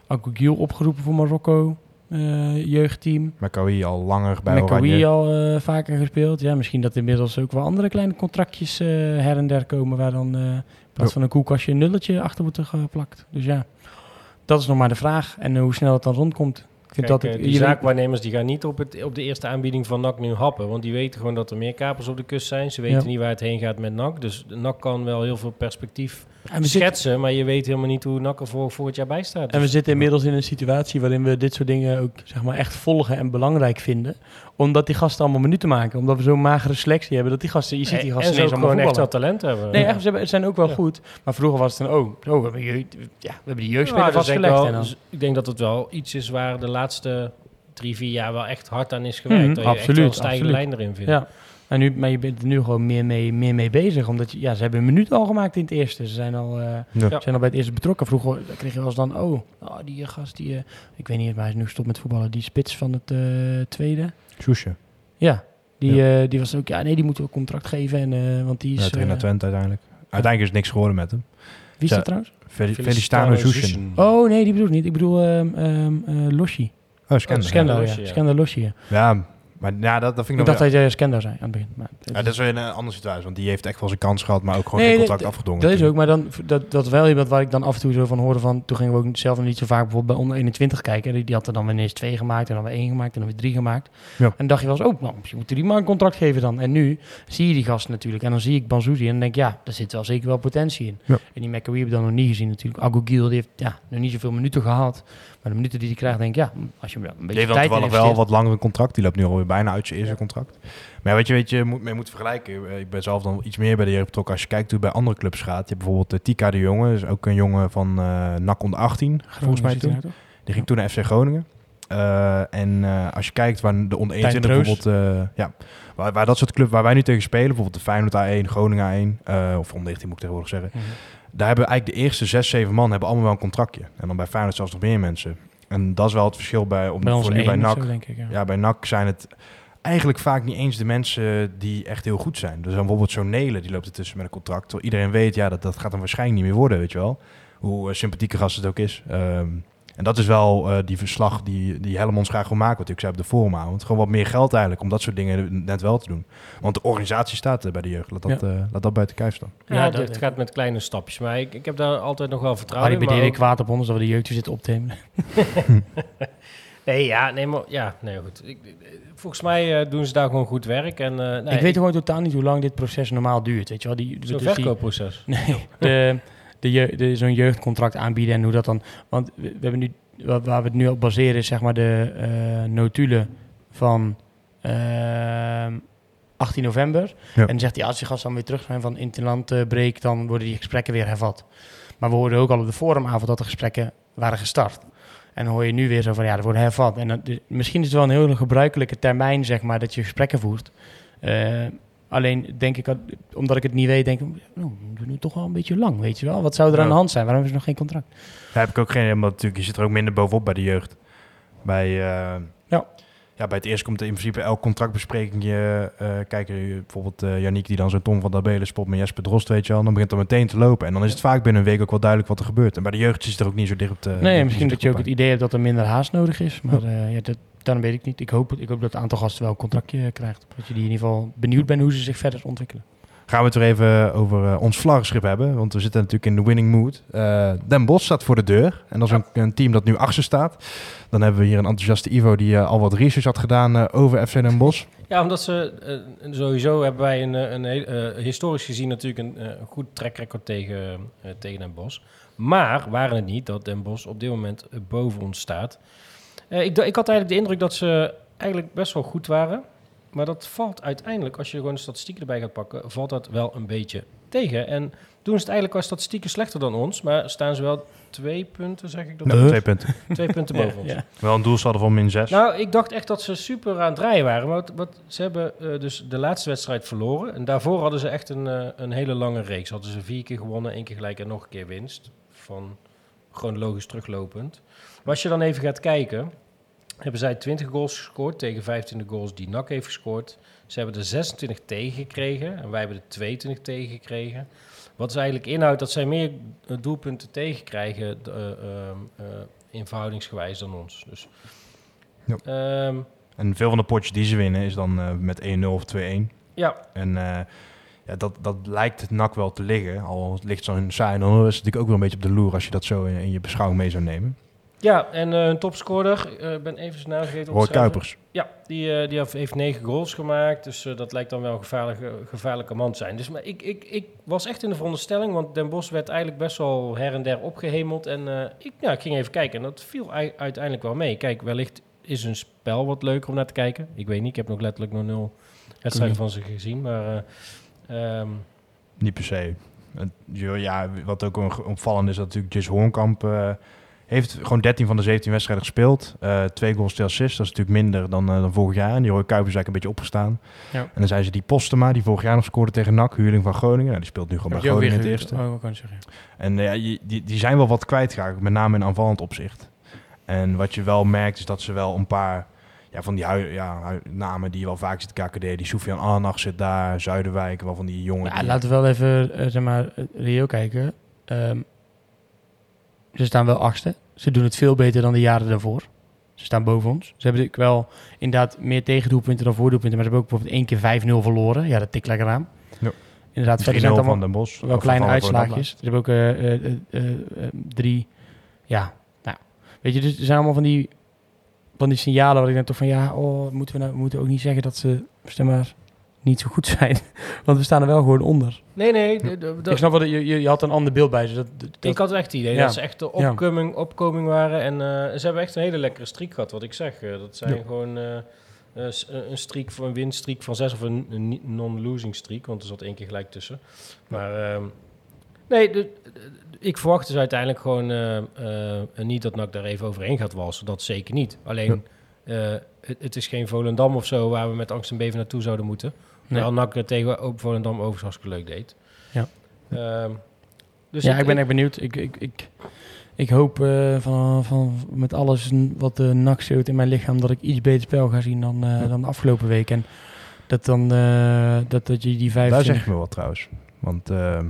Agogiel opgeroepen voor Marokko, eh, jeugdteam. Mekawi al langer bij Mekawi Oranje. al eh, vaker gespeeld. Ja, misschien dat inmiddels ook wel andere kleine contractjes eh, her en der komen... waar dan eh, in plaats Ja. van een koelkastje een nulletje achter wordt geplakt. Dus ja, dat is nog maar de vraag. En eh, hoe snel het dan rondkomt. Ik vind Kijk, dat eh, het, die je zaakwaarnemers die gaan niet op, het, op de eerste aanbieding van NAC nu happen. Want die weten gewoon dat er meer kapers op de kust zijn. Ze weten Ja. niet waar het heen gaat met NAC. Dus NAC kan wel heel veel perspectief En we schetsen. Maar je weet helemaal niet hoe NAC er voor, voor het jaar bij staat. En we Dus- zitten inmiddels in een situatie waarin we dit soort dingen ook zeg maar, echt volgen en belangrijk vinden. Omdat die gasten allemaal minuten maken. Omdat we zo'n magere selectie hebben. Dat die gasten, je ziet die en gasten ineens allemaal gewoon echt wel talent hebben. Nee, echt, ze hebben- ze zijn ook wel Ja. goed. Maar vroeger was het dan, oh, oh we, hebben jeugd, ja, we hebben die Ja, jeugdspeler dat is denk ik, vastgelegd. wel, en dan, dus ik denk dat het wel iets is waar de laatste drie, vier jaar wel echt hard aan is gewerkt. Mhm, dat je echt wel een stijgende lijn erin vindt. ja. En nu, maar je bent er nu gewoon meer mee, meer mee bezig. Omdat je, ja, ze hebben een minuut al gemaakt in het eerste. Ze zijn al, eh, Ja. zijn al bij het eerste betrokken. Vroeger kreeg je wel eens dan, oh, oh die gast, die, eh, ik weet niet, maar hij is nu gestopt met voetballen. Die spits van het eh, tweede. Soesje. Ja, die, eh, die was ook, ja, nee, die moeten we een contract geven. En, eh, want die Ja, is. trainer eh, Twente uiteindelijk. Uiteindelijk is het niks geworden met hem. wie is Ja. dat trouwens? Fel- Felicitano Felicitano Zushin. Soesje. Oh nee, die bedoel ik niet. Ik bedoel ehm um, Loshi. Oh, Skender. Skender, Loshi, ja. ja. Skender Loshi, ja. Maar ja, dat, dat vind Ik ik dacht nog... dat jij Skender zei aan het begin. Maar Ja, dat is weer een eh, andere situatie, want die heeft echt wel zijn kans gehad, maar ook gewoon Nee, d- afgedwongen. Dat is ook, maar dan, dat, dat wel iemand waar ik dan af en toe zo van hoorde van... Toen gingen we ook zelf nog niet zo vaak bijvoorbeeld bij onder 21 kijken. Die, die had er dan weer eens twee gemaakt en dan weer één gemaakt en dan weer drie gemaakt. Ja. En dan dacht je wel eens, oh, nou, misschien moeten die maar een contract geven dan. En nu zie je die gast natuurlijk en dan zie ik Banzuzi en dan denk ik, ja, daar zit wel zeker wel potentie in. Ja. En die McAwee heb ik dan nog niet gezien natuurlijk. Agogiel, die heeft ja, nog niet zoveel minuten gehad. Maar de minuten die hij krijgt, denk ik, ja, als je een beetje heeft dan tijd wel investeert- wat langer een contract. Die loopt nu alweer bijna uit zijn eerste contract. Maar ja, weet je, weet je, moet, mee moet vergelijken. Eh, Ik ben zelf dan iets meer bij de jeugd betrokken. Als je kijkt hoe het bij andere clubs gaat. Je hebt bijvoorbeeld eh, Tika de Jonge. Is ook een jongen van eh NAC onder 18, volgens mij toen. Die ging toen naar FC Groningen. En als je kijkt waar de onder 21 Troos. bijvoorbeeld... ja, waar, waar dat soort clubs waar wij nu tegen spelen. Bijvoorbeeld de Feyenoord A1, Groningen A1. eh, of onder 19 moet ik tegenwoordig zeggen. Mhm. Daar hebben eigenlijk de eerste zes, zeven man hebben allemaal wel een contractje. En dan bij Feyenoord zelfs nog meer mensen. En dat is wel het verschil bij, om, Bij ons voor nu bij NAC. zo, denk ik, ja. Ja, bij NAC zijn het eigenlijk vaak niet eens de mensen die echt heel goed zijn. Dus dan bijvoorbeeld zo'n Nelen, die loopt ertussen met een contract. Terwijl iedereen weet, ja, dat, dat gaat hem waarschijnlijk niet meer worden, weet je wel. Hoe uh, sympathieke gast het ook is. Um, en dat is wel uh, die verslag die, die Hellemons graag wil maken, wat ik zei op de forumavond. Gewoon wat meer geld eigenlijk, om dat soort dingen net wel te doen. Want de organisatie staat er bij de jeugd. Laat dat, ja. uh, laat dat buiten kijf staan. Ja, ja dat, het gaat met kleine stapjes. Maar ik, ik heb daar altijd nog wel vertrouwen in. Maar ook... kwaad op ons dat we de jeugd zitten op te nemen. nee, ja, nee, maar, ja, nee, goed. Ik, volgens mij uh, doen ze daar gewoon goed werk. En, uh, nee, ik weet ik, gewoon totaal niet hoe lang dit proces normaal duurt. Weet je wel? Die, Zo'n dus verkoopproces. Die, nee, de, de, je, de, zo'n jeugdcontract aanbieden en hoe dat dan... Want we, we hebben nu, waar, waar we het nu op baseren is zeg maar de uh, notulen van uh, 18 november. Ja. En dan zegt die gasten dan weer terug zijn van interlandbreek, dan worden die gesprekken weer hervat. Maar we hoorden ook al op de forumavond dat de gesprekken waren gestart. En dan hoor je nu weer zo van, ja, er worden hervat. En dus, misschien is het wel een heel gebruikelijke termijn, zeg maar, dat je gesprekken voert. Uh, alleen denk ik, omdat ik het niet weet, denk ik, nou, we doen toch wel een beetje lang, weet je wel. Wat zou er ja. aan de hand zijn? Waarom is er nog geen contract? Daar heb ik ook geen, omdat natuurlijk, je zit er ook minder bovenop bij de jeugd. Bij, uh, ja. ja, bij het eerst komt er in principe elk contractbespreking. Je, uh, kijk, bijvoorbeeld uh, Yannick die dan zo'n Tom van Dabelen spot met Jesper Drost, weet je wel. Dan begint er meteen te lopen. En dan is het vaak binnen een week ook wel duidelijk wat er gebeurt. En bij de jeugd is het er ook niet zo dicht op te... Nee, misschien dat je ook het idee hebt dat er minder haast nodig is. Maar ja dat, dan weet ik niet. Ik hoop, ik hoop dat het aantal gasten wel een contractje krijgt. Dat je die in ieder geval benieuwd bent hoe ze zich verder ontwikkelen. Gaan we het er even over eh, ons vlaggenschip hebben. Want we zitten natuurlijk in de winning mood. Eh, Den Bosch staat voor de deur. En dat is een, een team dat nu achter staat. Dan hebben we hier een enthousiaste Ivo die eh, al wat research had gedaan eh, over FC Den Bosch. Ja, omdat ze eh, sowieso hebben wij een, eh, een heel, eh, historisch gezien natuurlijk een, eh, goed track record tegen, eh, tegen Den Bosch. Maar waren het niet dat Den Bosch op dit moment eh, boven ons staat. Eh, ik, ik had eigenlijk de indruk dat ze eigenlijk best wel goed waren. Maar dat valt uiteindelijk, als je gewoon de statistieken erbij gaat pakken, valt dat wel een beetje tegen. En doen ze het eigenlijk qua statistieken slechter dan ons. Maar staan ze wel twee punten, zeg ik dat? Nou, twee punten. Twee punten boven ons. Ja. Wel een doelsaldo van min 6. Nou, ik dacht echt dat ze super aan het draaien waren. Maar wat, wat, ze hebben eh, dus de laatste wedstrijd verloren. En daarvoor hadden ze echt een, eh, een hele lange reeks. Hadden ze vier keer gewonnen, één keer gelijk en nog een keer winst. Van chronologisch teruglopend. Maar als je dan even gaat kijken, hebben zij 20 goals gescoord tegen 25 goals die NAC heeft gescoord. Ze hebben er 26 tegen gekregen en wij hebben er 22 tegen gekregen. Wat is eigenlijk inhoudt dat zij meer eh, doelpunten tegenkrijgen uh, uh, uh, in verhoudingsgewijs dan ons. Dus, Ja. ehm, En veel van de potjes die ze winnen is dan eh, met 1-0 of 2-1. ja, En eh, ja, dat, dat lijkt het nak wel te liggen. Al ligt zo'n saai 0 is het natuurlijk ook wel een beetje op de loer als je dat zo in, in je beschouwing mee zou nemen. Ja, en uh, een topscorer, ik uh, ben even zijn naam vergeten. Roy Kuipers. Ja, die, uh, die heeft negen goals gemaakt. Dus dat lijkt dan wel een gevaarlijke, gevaarlijke man te zijn. Dus maar ik, ik, ik was echt in de veronderstelling, want Den Bosch werd eigenlijk best wel her en der opgehemeld. En ik, ja, ik ging even kijken en dat viel uiteindelijk wel mee. Kijk, wellicht is een spel wat leuker om naar te kijken. Ik weet niet, ik heb nog letterlijk nog nul wedstrijden van ze gezien. Maar um, niet per se. Ja, wat ook opvallend is, dat natuurlijk Jis Hoornkamp uh, heeft gewoon 13 van de 17 wedstrijden gespeeld. Uh, twee goals, twee assists. Dat is natuurlijk minder dan, uh, dan vorig jaar. En die Roy Kuipers is eigenlijk een beetje opgestaan. Ja. En dan zijn ze die Postema, die vorig jaar nog scoorde tegen NAC, huurling van Groningen. Nou, die speelt nu gewoon bij Groningen in het eerste. Oh, kan zeggen. En ja, die, die zijn wel wat kwijtgeraakt, met name in aanvallend opzicht. En wat je wel merkt, is dat ze wel een paar ja, van die hui, ja, namen die je wel vaak ziet KKD. Die Soufian Arnach zit daar, Zuiderwijk, wel van die jongen. Ja, die... laten we wel even, zeg maar, reëel kijken. Um, ze staan wel achtste. Ze doen het veel beter dan de jaren daarvoor. Ze staan boven ons. Ze hebben wel inderdaad meer tegendoelpunten dan voordoelpunten. Maar ze hebben ook bijvoorbeeld één keer 5-0 verloren. Ja, dat tikt lekker aan. Ja. Inderdaad, verder zijn allemaal van Den Bosch, wel kleine uitslaagjes. Ze hebben ook uh, uh, uh, drie... Ja, nou, weet je, dus er zijn allemaal van die, van die signalen waar ik dan toch van... Ja, oh, moeten we, nou, we moeten ook niet zeggen dat ze, maar, niet zo goed zijn. Want we staan er wel gewoon onder. Nee, nee. Ik snap wel, je, je, je had een ander beeld bij ze. Dat, dat, ik had echt het idee ja. dat ze echt de opkoming, opkoming waren. En uh, ze hebben echt een hele lekkere streak gehad, wat ik zeg. Uh, dat zijn ja. gewoon uh, een streak van een winstreak van zes of een, een non-losing streak. Want er zat één keer gelijk tussen. Maar nee, de, ik verwacht dus uiteindelijk gewoon niet dat NAC daar even overheen gaat walsen. Dat zeker niet. Alleen, het, het is geen Volendam of zo waar we met angst en beven naartoe zouden moeten. Nee. Terwijl NAC tegen Open Volendam overigens hartstikke leuk deed. Ja, um, dus ja ik, ik ben echt benieuwd. Ik, ik, ik, ik hoop uh, van, van met alles wat de NAC schreeuwt in mijn lichaam... dat ik iets beter spel ga zien dan, uh, dan de afgelopen week. En dat dan uh, dat, dat je die vijf... Daar zeg ik me wel trouwens. Want ehm,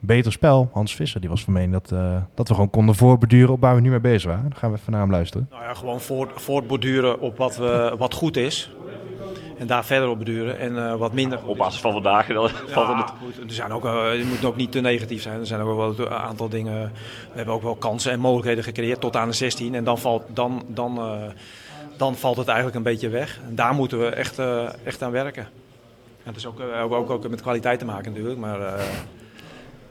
beter spel, Hans Visser, die was van mening dat, dat we gewoon konden voorbeduren op waar we nu mee bezig waren. Dan gaan we even naar hem luisteren. Nou ja, gewoon voort, voortborduren op wat, we, wat goed is. En daar verder op beduren en uh, wat minder. Op basis van vandaag. Ja, het... goed, er zijn ook, uh, het moet ook niet te negatief zijn. Er zijn ook wel een aantal dingen. We hebben ook wel kansen en mogelijkheden gecreëerd tot aan de 16. En dan valt, dan, dan, uh, dan valt het eigenlijk een beetje weg. En daar moeten we echt, echt aan werken. En dat is ook, ook, ook met kwaliteit te maken natuurlijk. Maar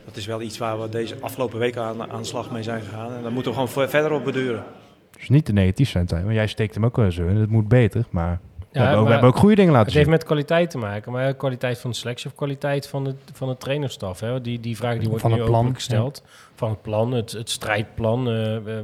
dat is wel iets waar we deze afgelopen week aan, aan de slag mee zijn gegaan. En daar moeten we gewoon verder op beduren. Dus niet te negatief zijn, Tijn. Want jij steekt hem ook wel zo in. Het moet beter, maar... Ja, we, hebben ook, we hebben ook goede dingen laten het zien. Het heeft met kwaliteit te maken, maar kwaliteit van de selectie of kwaliteit van de, van de trainerstaf. Hè? Die, die vraag die wordt van nu het plan gesteld. Ja. Van het plan, het, het strijdplan. Uh, uh,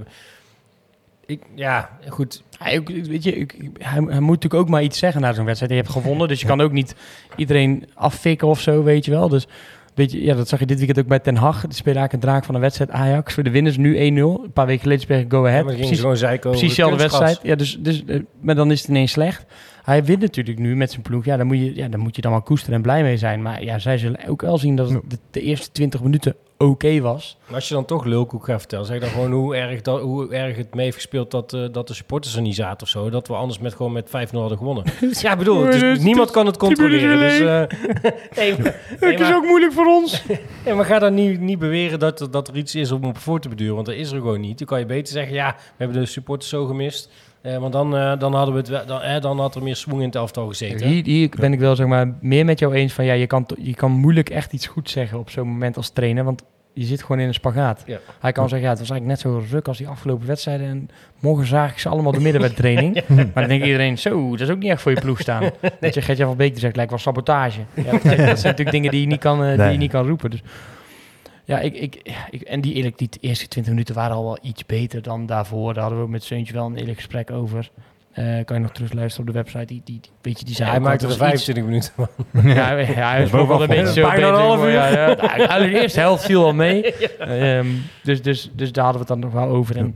ik, ja, goed. Hij, weet je, ik, hij, hij, moet natuurlijk ook maar iets zeggen na zo'n wedstrijd. Je hebt gewonnen, dus je kan ook niet iedereen affikken of zo, weet je wel. Dus weet je, ja, dat zag je dit weekend ook bij Ten Hag. Die spelen eigenlijk een draak van een wedstrijd Ajax. Voor de winners nu 1-0. Een paar weken geleden spelen Go Ahead. Ja, precies, precies dezelfde wedstrijd. Ja, dus, dus, uh, maar dan is het ineens slecht. Hij wint natuurlijk nu met zijn ploeg. Ja, dan moet je, ja, dan moet je dan maar koesteren en blij mee zijn. Maar ja, zij zullen ook wel zien dat het de, de eerste 20 minuten oké was. Maar als je dan toch lulkoek gaat vertellen, zeg dan gewoon hoe erg, dat, hoe erg het mee heeft gespeeld dat, eh, dat de supporters er niet zaten of zo. Dat we anders met gewoon met 5-0 hadden gewonnen. ja, ik bedoel, is- niemand kan het controleren. Dus, eh, nee, maar, nee, Het is maar- ook moeilijk voor ons. nee, maar ga dan niet, niet beweren dat, er- dat er iets is om op voor te beduren, want dat is er gewoon niet. Dan kan je beter zeggen, ja, we hebben de supporters zo gemist. Eh, want dan, eh, dan, hadden we het wel, dan, eh, dan had er meer swing in het elftal gezeten. Hier, hier ben ik wel zeg maar, meer met jou eens van ja, je kan, je kan moeilijk echt iets goed zeggen op zo'n moment als trainer. Want je zit gewoon in een spagaat. Ja. Hij kan zeggen, ja, het was eigenlijk net zo ruk als die afgelopen wedstrijden. En morgen zaag ik ze allemaal de middenwedtraining. Maar dan denkt iedereen, zo, dat is ook niet echt voor je ploeg staan. Dat je Gertjan van Beek zegt, lijkt wel sabotage. Ja, dat, zijn, dat zijn natuurlijk dingen die je niet kan, die Nee. je niet kan roepen. Dus ja, ik, ik, en die, eerlijk, die eerste 20 minuten waren al wel iets beter dan daarvoor. Daar hadden we ook met Seuntje wel een eerlijk gesprek over. Eh, kan je nog terug luisteren op de website. Die, die, die, weet je, die zei hij maakte er het was iets- 25 minuten van. ja, ja, hij is ook wel een beetje zo Bijna een half uur. Ja, ja, Nou, de eerste helft viel al mee. Ehm, dus, dus, dus daar hadden we het dan nog wel over. En,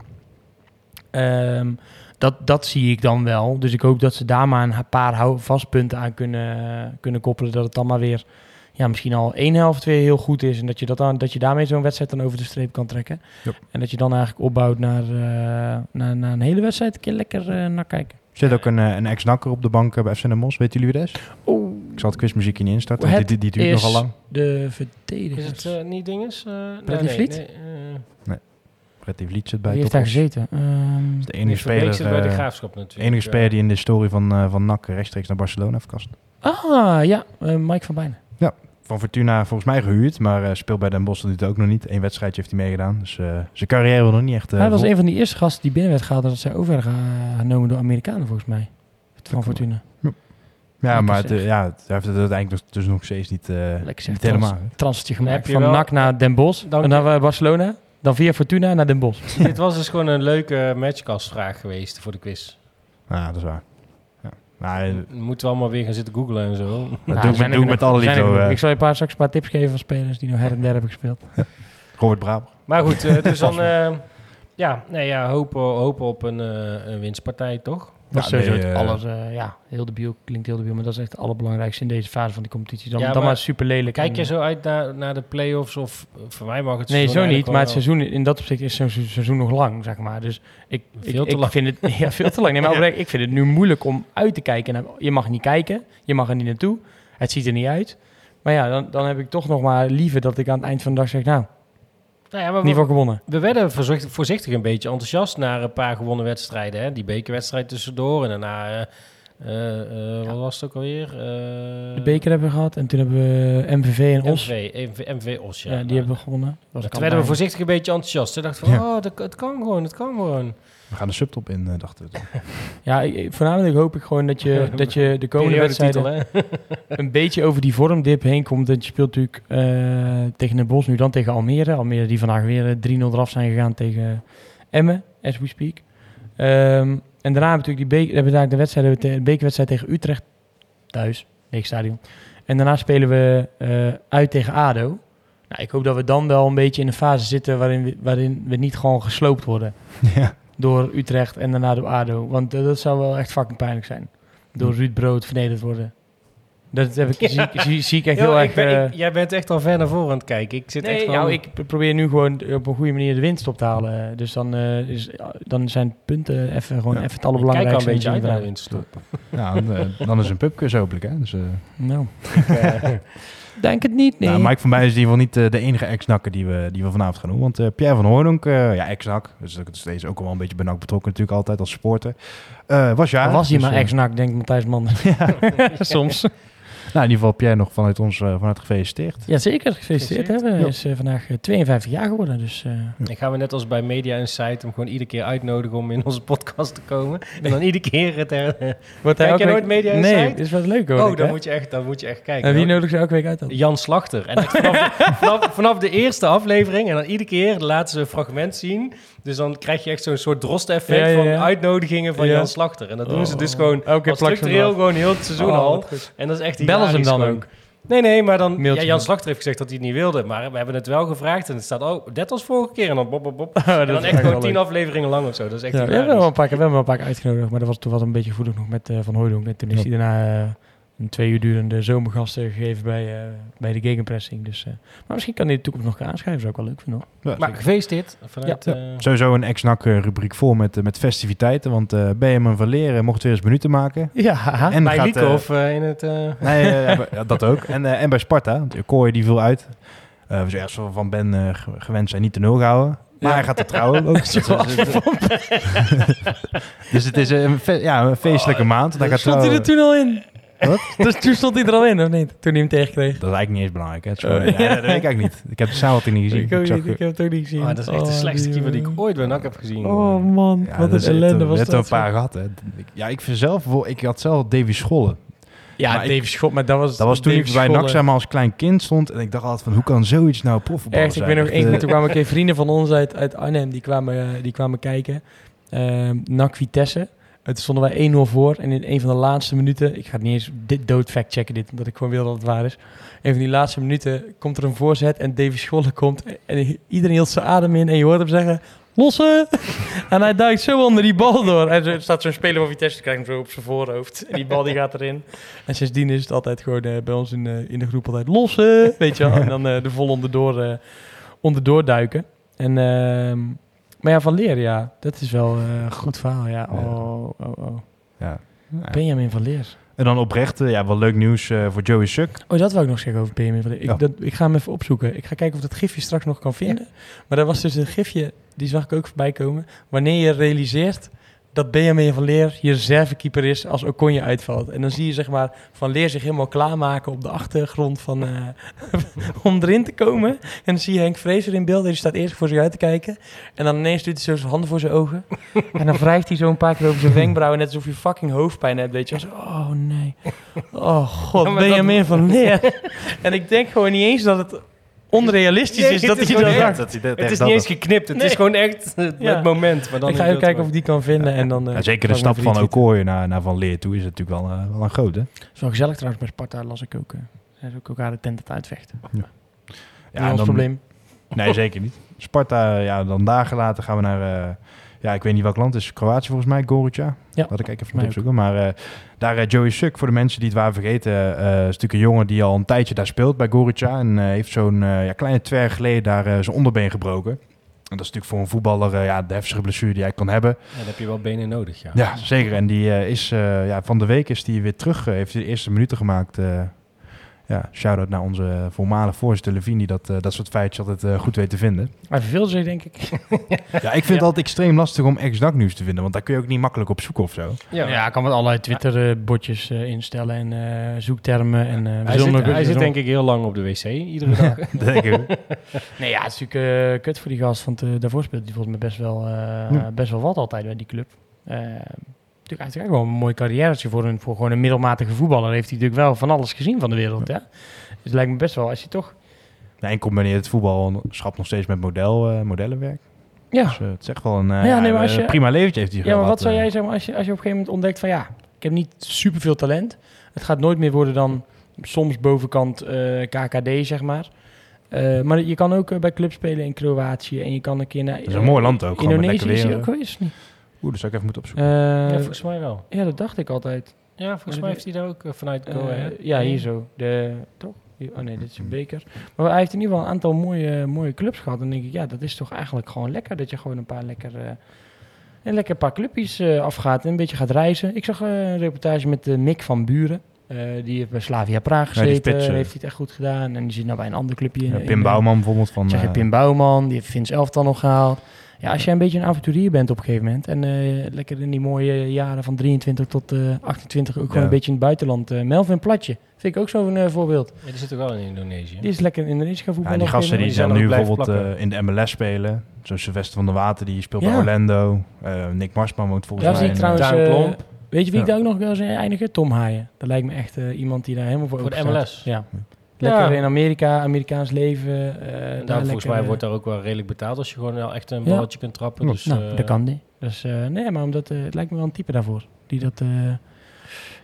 ehm, dat, dat zie ik dan wel. Dus ik hoop dat ze daar maar een paar vastpunten aan kunnen, kunnen koppelen. Dat het dan maar weer ja, misschien al één helft weer heel goed is. En dat je, dat dan, dat je daarmee zo'n wedstrijd dan over de streep kan trekken. Yep. En dat je dan eigenlijk opbouwt naar, eh, naar, naar een hele wedstrijd. Een keer lekker eh, naar kijken. Er zit ook een, eh, een ex-nakker op de bank bij FC Den Bosch. Weten jullie wie dat is? Oeh, Ik zal het quizmuziekje niet instarten, Het die, die, die duurt is nogal lang. de Is verdedigers. het niet dinges? Uh, Bradley Vliet? Freddy Vliet zit bij Wie heeft daar gezeten? Ehm, Dat is de enige speler, zit bij de graafschap natuurlijk. enige speler die in de story van, eh van NAC rechtstreeks naar Barcelona heeft gekast. ah, ja, Mike van Bijnen. Van Fortuna volgens mij gehuurd, maar eh, speelt bij Den Bosch doet het ook nog niet. Eén wedstrijdje heeft hij meegedaan, dus eh, zijn carrière wil nog niet echt... eh, Hij was vol- een van die eerste gasten die binnen werd gehaald... dat zij overgenomen door Amerikanen, volgens mij. Van Fortuna. Ja, Lekker maar het, ja, het- hij heeft het uiteindelijk nog, dus nog steeds niet, eh, niet helemaal. Trans, transfertje gemaakt. Van NAC naar Den Bosch. Dank en naar Barcelona. Dan via Fortuna naar Den Bosch. Dit was dus gewoon een leuke matchkastvraag geweest voor de quiz. Ja, dat is waar. Maar eh, Dan moeten we allemaal weer gaan zitten googlen en zo. Nou, doe ik met- zijn doe ik nog- met alle liefde, eh. Ik zal je een paar, straks een paar tips geven van spelers... die nog her en der hebben gespeeld. Robert Braber. Maar goed, eh, dus dan... eh, ja, nee, ja hopen, hopen op een, een winstpartij, toch? Dat is Ja, nee, het eh, alles... eh, ja, heel debiel klinkt heel debiel... maar dat is echt het allerbelangrijkste in deze fase van die competitie. Dan, Ja, dan maar maar super lelijk. Kijk je zo uit naar, naar de play-offs of voor mij mag het Nee, zo niet. Maar het seizoen, in dat opzicht is zo'n se- seizoen nog lang, zeg maar. Dus ik, Veel ik, te ik lang. vind het ja, veel te lang. Nee, maar ik vind het nu moeilijk om uit te kijken. Je mag niet kijken, je mag er niet naartoe. Het ziet er niet uit. Maar ja, dan, dan heb ik toch nog maar liever dat ik aan het eind van de dag zeg... nou, Nou ja, maar in ieder we, geval gewonnen. we werden voorzichtig, voorzichtig een beetje enthousiast naar een paar gewonnen wedstrijden. Hè? Die bekerwedstrijd tussendoor en daarna... eh, eh, eh, Wat was het ook alweer? Eh, De beker hebben we gehad en toen hebben we MVV en Os. MV, MV, MV Os, ja. Ja, die hebben we gewonnen. Toen werden we voorzichtig een beetje enthousiast. We dachten van, Ja. oh, dat, het kan gewoon, het kan gewoon. We gaan de subtop in, eh, dachten we. Ja, ik- voornamelijk hoop ik gewoon dat je, dat je de komende wedstrijden... een beetje over die vormdip heen komt. Dat je speelt natuurlijk eh, tegen Den Bosch, nu dan tegen Almere. Almere die vandaag weer eh, 3-0 eraf zijn gegaan tegen Emmen, as we speak. Ehm, en daarna hebben we natuurlijk die beker, hebben we daar de, wedstrijd, hebben we te- de bekerwedstrijd tegen Utrecht thuis, leeg stadion. En daarna spelen we eh, uit tegen ADO. Nou, ik hoop dat we dan wel een beetje in een fase zitten waarin we, waarin we niet gewoon gesloopt worden ja. Door Utrecht en daarna door ADO. Want eh, dat zou wel echt fucking pijnlijk zijn. Door Ruud Brood vernederd worden. Dat heb ik, Ja. zie, ik- zie, zie ik echt Yo, heel ik erg... ben- eh, ik- jij bent echt al ver naar voren aan het kijken. Ik zit echt nee, van... nou, ik probeer nu gewoon op een goede manier de winst op te halen. Dus dan, eh, is, dan zijn punten even, gewoon Ja. even het ik kijk al allerbelangrijkste. een beetje uit naar ja, dan, eh, dan is een pubquiz hopelijk. Hè? Dus, eh, Nou, Eh, denk het niet, nee. nou, Mike van Bij is in ieder geval niet eh, de enige ex-nakker die we, die we vanavond gaan doen. Want eh, Pierre van Hoornonk, eh, ja, ex-nak. Dus dat is steeds ook wel een beetje bij NAC betrokken natuurlijk altijd als supporter. Eh, was ja. Was hij maar eh, ex-nak, denkt Matthijs Man. Soms. Nou, in ieder geval Pierre nog vanuit ons eh, vanuit gefeliciteerd. Ja, zeker. Gefeliciteerd. Hè. Hij is eh, vandaag eh, 52 jaar geworden. Dus eh, Dan gaan we net als bij Media Insight hem gewoon iedere keer uitnodigen om in onze podcast te komen. En dan iedere keer het... her- wordt Kijk ook je week- nooit Media Nee, Insight? het is wat leuk hoor. Oh, ik, dan hè. moet, je echt, dan moet je echt kijken. En wie hoor. nodigt ze elke week uit dan? Jan Slachter. En vanaf, de, vanaf, vanaf de eerste aflevering en dan iedere keer laten ze een fragment zien. Dus dan krijg je echt zo'n soort drost-effect Ja, ja, ja. van uitnodigingen van Ja. Jan Slachter. En dat doen ze Oh. dus gewoon ze hem structureel gewoon heel het seizoen Oh, al. En dat is echt Ze hem dan gewoon. ook? Nee, nee, maar dan... Ja, Jan Slachter heeft gezegd dat hij het niet wilde. Maar we hebben het wel gevraagd. En het staat, oh, net als vorige keer. En dan. Oh, En dat dan echt gewoon wel tien leuk. afleveringen lang of zo. Dat is echt Ja, we hebben wel een paar keer, we hebben wel een paar keer uitgenodigd, maar dat was, toen was het een beetje gevoelig nog met eh, Van Hooydonk. En toen is Ja. hij daarna eh, een twee uur durende zomergasten gegeven bij, eh, bij de gegenpressing. Dus, eh, maar misschien kan hij de toekomst nog gaan aanschrijven, zou ik wel leuk vinden. hoor. Ja, Maar gefeliciteerd. Vanuit, Ja. eh, Sowieso een ex-NAC eh, rubriek vol met, met festiviteiten. Want eh BM en Van Leren mocht weer eens minuten maken. Ja, En bij of eh, in het... eh, Nee, ja, ja, dat ook. En, en bij Sparta. Want Kooi die viel uit. Eh, we zijn ergens van Ben ge- gewend zijn niet te nul gehouden. Maar Ja. hij gaat er trouwen ook. dus het is een, fe- ja, een feestelijke maand. Hij gaat stond hij er toen al in? Wat? Dus toen stond hij er al in, of niet? Toen hij hem tegenkreeg. Dat is eigenlijk niet eens belangrijk. Hè. Oh, ja, ja. dat weet ik eigenlijk niet. Ik heb de samenvatting niet gezien. Ik, ook zag- niet, ik heb het ook niet gezien. oh, dat is echt de Oh, slechtste die, keeper die ik ooit bij NAC heb gezien. Oh man, ja, wat een ellende we was hebben dat. er een paar gehad. Hè. Ik- Ja, ik vind zelf... Ik had zelf Davy Schollen. Ja, Maar ik- Davy Schot, maar dat was... Dat was toen Davy ik bij. NAC zeg maar, als klein kind stond. En ik dacht altijd van, hoe kan zoiets nou profvoetbal Echt, ik zijn? weet nog één keer, eh, toen kwamen een keer vrienden van ons uit, uit Arnhem, die kwamen, eh, die kwamen kijken. Ehm NAC Vitesse. Toen stonden wij 1-0 voor. En in een van de laatste minuten, ik ga het niet eens dit dood fact checken dit, omdat ik gewoon wil dat het waar is. Een van die laatste minuten komt er een voorzet en Davy Scholle komt. En iedereen hield zijn adem in en je hoort hem zeggen, lossen! en hij duikt zo onder die bal door. En er staat zo'n speler van Vitesse, krijgt hem zo op zijn voorhoofd. En die bal die gaat erin. En sindsdien is het altijd gewoon eh, bij ons in, eh, in de groep altijd lossen, weet je wel. En dan eh, de vol onderdoor, onderdoor duiken. En, ehm, maar ja, Van Leer, ja, dat is wel eh, een goed verhaal. Ja, oh, oh, oh. ja. Ja. Benjamin Van Leer. En dan oprecht, eh, ja, wel leuk nieuws eh, voor Joey Suk. Oh, dat wou ik nog zeggen over Benjamin Van Leer. Ik, Ja. dat, ik ga hem even opzoeken. Ik ga kijken of dat gifje straks nog kan vinden. Maar dat was dus een gifje, die zag ik ook voorbij komen. Wanneer je realiseert dat Benjamin Van Leer je reservekeeper is als Okonje uitvalt. En dan zie je zeg maar Van Leer zich helemaal klaarmaken op de achtergrond van, eh, om erin te komen. En dan zie je Henk Vrezer in beeld. en Die staat eerst voor zich uit te kijken. En dan ineens doet hij zo zijn handen voor zijn ogen. en dan wrijft hij zo een paar keer over zijn wenkbrauwen. Net alsof je fucking hoofdpijn hebt. Weet je. Zo, Oh nee. Oh god, Ja, Benjamin dat- van Leer. en ik denk gewoon niet eens dat het onrealistisch Nee, is dat hij dat echt. zegt. Het is niet eens geknipt. Het Nee. is gewoon echt het Ja. moment. Maar dan Ik ga even kijken of ik die kan vinden. En dan, eh, Ja, zeker de stap van. Okoye naar, naar Van Leer toe is natuurlijk wel, eh, wel een grote. Het is wel gezellig trouwens bij Sparta, las ik ook. eh. Ze ook elkaar de tent aan het uitvechten. Ja, Ja, dan- probleem. Nee, zeker niet. Sparta, ja, dan dagen later gaan we naar... ja, ik weet niet welk land het is. Kroatië volgens mij, Gorica. Ja, Laat ik even moeten opzoeken. Maar eh, daar eh, Joey Suk, voor de mensen die het waren vergeten... eh, is natuurlijk een jongen die al een tijdje daar speelt bij Gorica. En heeft zo'n ja, kleine twee jaar geleden daar zijn onderbeen gebroken. En dat is natuurlijk voor een voetballer ja, de heftigste blessure die hij kan hebben. Ja, dan heb je wel benen nodig, ja. Ja, zeker. En die is ja, van de week is die weer terug. heeft hij de eerste minuten gemaakt. Ja, shout-out naar onze voormalige voorzitter Levine, die dat, eh, dat soort feitjes altijd eh, goed weet te vinden. Hij verveelde zich, denk ik. Ja, ik vind het altijd extreem lastig om ex-NAC nieuws te vinden, want daar kun je ook niet makkelijk op zoeken of zo. Ja. Ja, ik kan met allerlei Twitter-botjes eh, instellen en eh, zoektermen. En, eh, we Hij, zullen zit, hij zit denk ik heel lang op de wc, iedere dag. Denk ik. Nee, ja, het is natuurlijk kut voor die gast, want daarvoor speelt hij volgens mij best wel, eh, Ja. best wel wat altijd bij die club. Natuurlijk eigenlijk wel een mooi carrièretje voor, een, voor gewoon een middelmatige voetballer. Heeft hij natuurlijk wel van alles gezien van de wereld, hè? Dus het lijkt me best wel, als je toch... Ja, en combineert het voetbal schap nog steeds met model, eh, modellenwerk. Ja, Dus eh, het is echt wel een eh, Ja, nee, je- prima leventje heeft hij ja maar wat zou jij zeggen als je, als je op een gegeven moment ontdekt van ja, ik heb niet superveel talent. Het gaat nooit meer worden dan soms bovenkant KKD, zeg maar. Maar je kan ook bij clubs spelen in Kroatië en je kan een keer naar... is een mooi land ook, Indonesië is ook geweest, niet? Oeh, dat zou ik even moeten opzoeken. Eh, ja, volgens mij wel. ja, dat dacht ik altijd. Ja, volgens mij heeft hij daar ook eh, vanuit Eh, Go Ahead. ja, hier zo. De, toch? Oh nee, dit is een beker. Maar hij heeft in ieder geval een aantal mooie, mooie clubs gehad. En dan denk ik, ja, dat is toch eigenlijk gewoon lekker. Dat je gewoon een paar lekker, eh, een lekker paar clubjes eh, afgaat en een beetje gaat reizen. Ik zag eh, een reportage met eh, Mick van Buren. Eh, die heeft bij Slavia Praag Ja, die gezeten. eh. heeft hij het echt goed gedaan. En die zit nou bij een ander clubje. Ja, in- Pim Bouwman bijvoorbeeld van... Zeg je eh, Pim Bouwman, die heeft Vince Elftal nog gehaald. Ja, als jij een beetje een avonturier bent op een gegeven moment... en eh, lekker in die mooie jaren van 23 tot eh 28 ook gewoon Ja. een beetje in het buitenland... eh, Melvin Platje, vind ik ook zo'n eh, voorbeeld. Ja, die zit ook wel in Indonesië. Die is lekker in Indonesië gaan Ja, voetballen. die op een gasten die zijn zijn nu bijvoorbeeld eh, in de MLS spelen. Zoals Sylvester van der Water, die speelt bij Ja. Orlando. Eh, Nick Marsman woont volgens. Ja, mij in, trouwens... Eh, weet je wie ik Ja. daar ook nog wel eens eindigen? Tom Haaien. Dat lijkt me echt eh, iemand die daar helemaal voor Voor de. MLS. Ja. Lekker Ja. in Amerika, Amerikaans leven. eh, daar volgens lekker, mij eh, wordt daar ook wel redelijk betaald als je gewoon wel echt een Ja. balletje kunt trappen. Dus, nou, eh, dat kan die. Dus eh, nee, maar omdat, eh, het lijkt me wel een type daarvoor. Die dat, eh,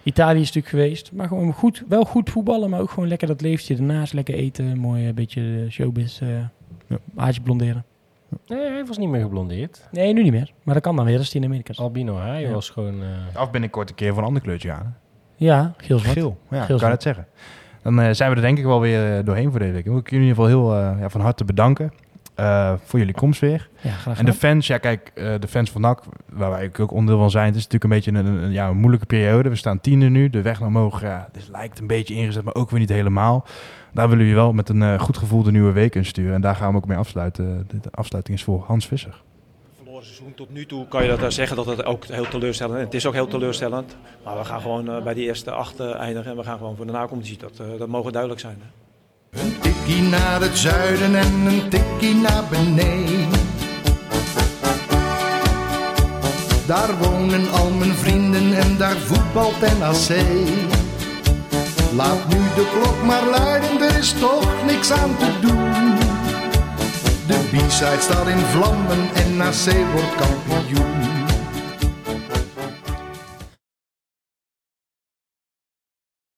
Italië is natuurlijk geweest. Maar gewoon goed, wel goed voetballen, maar ook gewoon lekker dat leeftje ernaast. Lekker eten, mooi een beetje eh, showbiz, eh haartje blonderen. Nee, hij was niet meer geblondeerd. Nee, nu niet meer. Maar dat kan dan weer als die in Amerika is. Albino, hij Ja. was gewoon... eh, Of binnenkort een keer voor een ander kleurtje aan. Ja, geel-zwart. Geel, ja, Geel kan zwart. het zeggen. Dan eh, zijn we er denk ik wel weer eh, doorheen voor deze week. Dan wil ik jullie in ieder geval heel eh, ja, van harte bedanken voor jullie komst weer. Ja, graag En de fans, ja kijk, de fans van NAC, waar wij ook onderdeel van zijn, het is natuurlijk een beetje een, een, ja, een moeilijke periode. We staan tiende nu, de weg naar omhoog ja, dus lijkt een beetje ingezet, maar ook weer niet helemaal. Daar willen we je wel met een goed gevoel de nieuwe week in sturen. En daar gaan we ook mee afsluiten. De, de afsluiting is voor Hans Visser. Tot nu toe kan je dat zeggen dat het ook heel teleurstellend is. Het is ook heel teleurstellend. Maar we gaan gewoon eh, bij die eerste acht eh, eindigen en we gaan gewoon voor de nacompetitie. Dat, eh, dat mogen duidelijk zijn. Een tikkie naar het zuiden en een tikkie naar beneden. Daar wonen al mijn vrienden en daar voetbalt NAC. Laat nu de klok maar luiden, er is toch niks aan te doen. De B-side staat in vlammen en NAC wordt kampioen.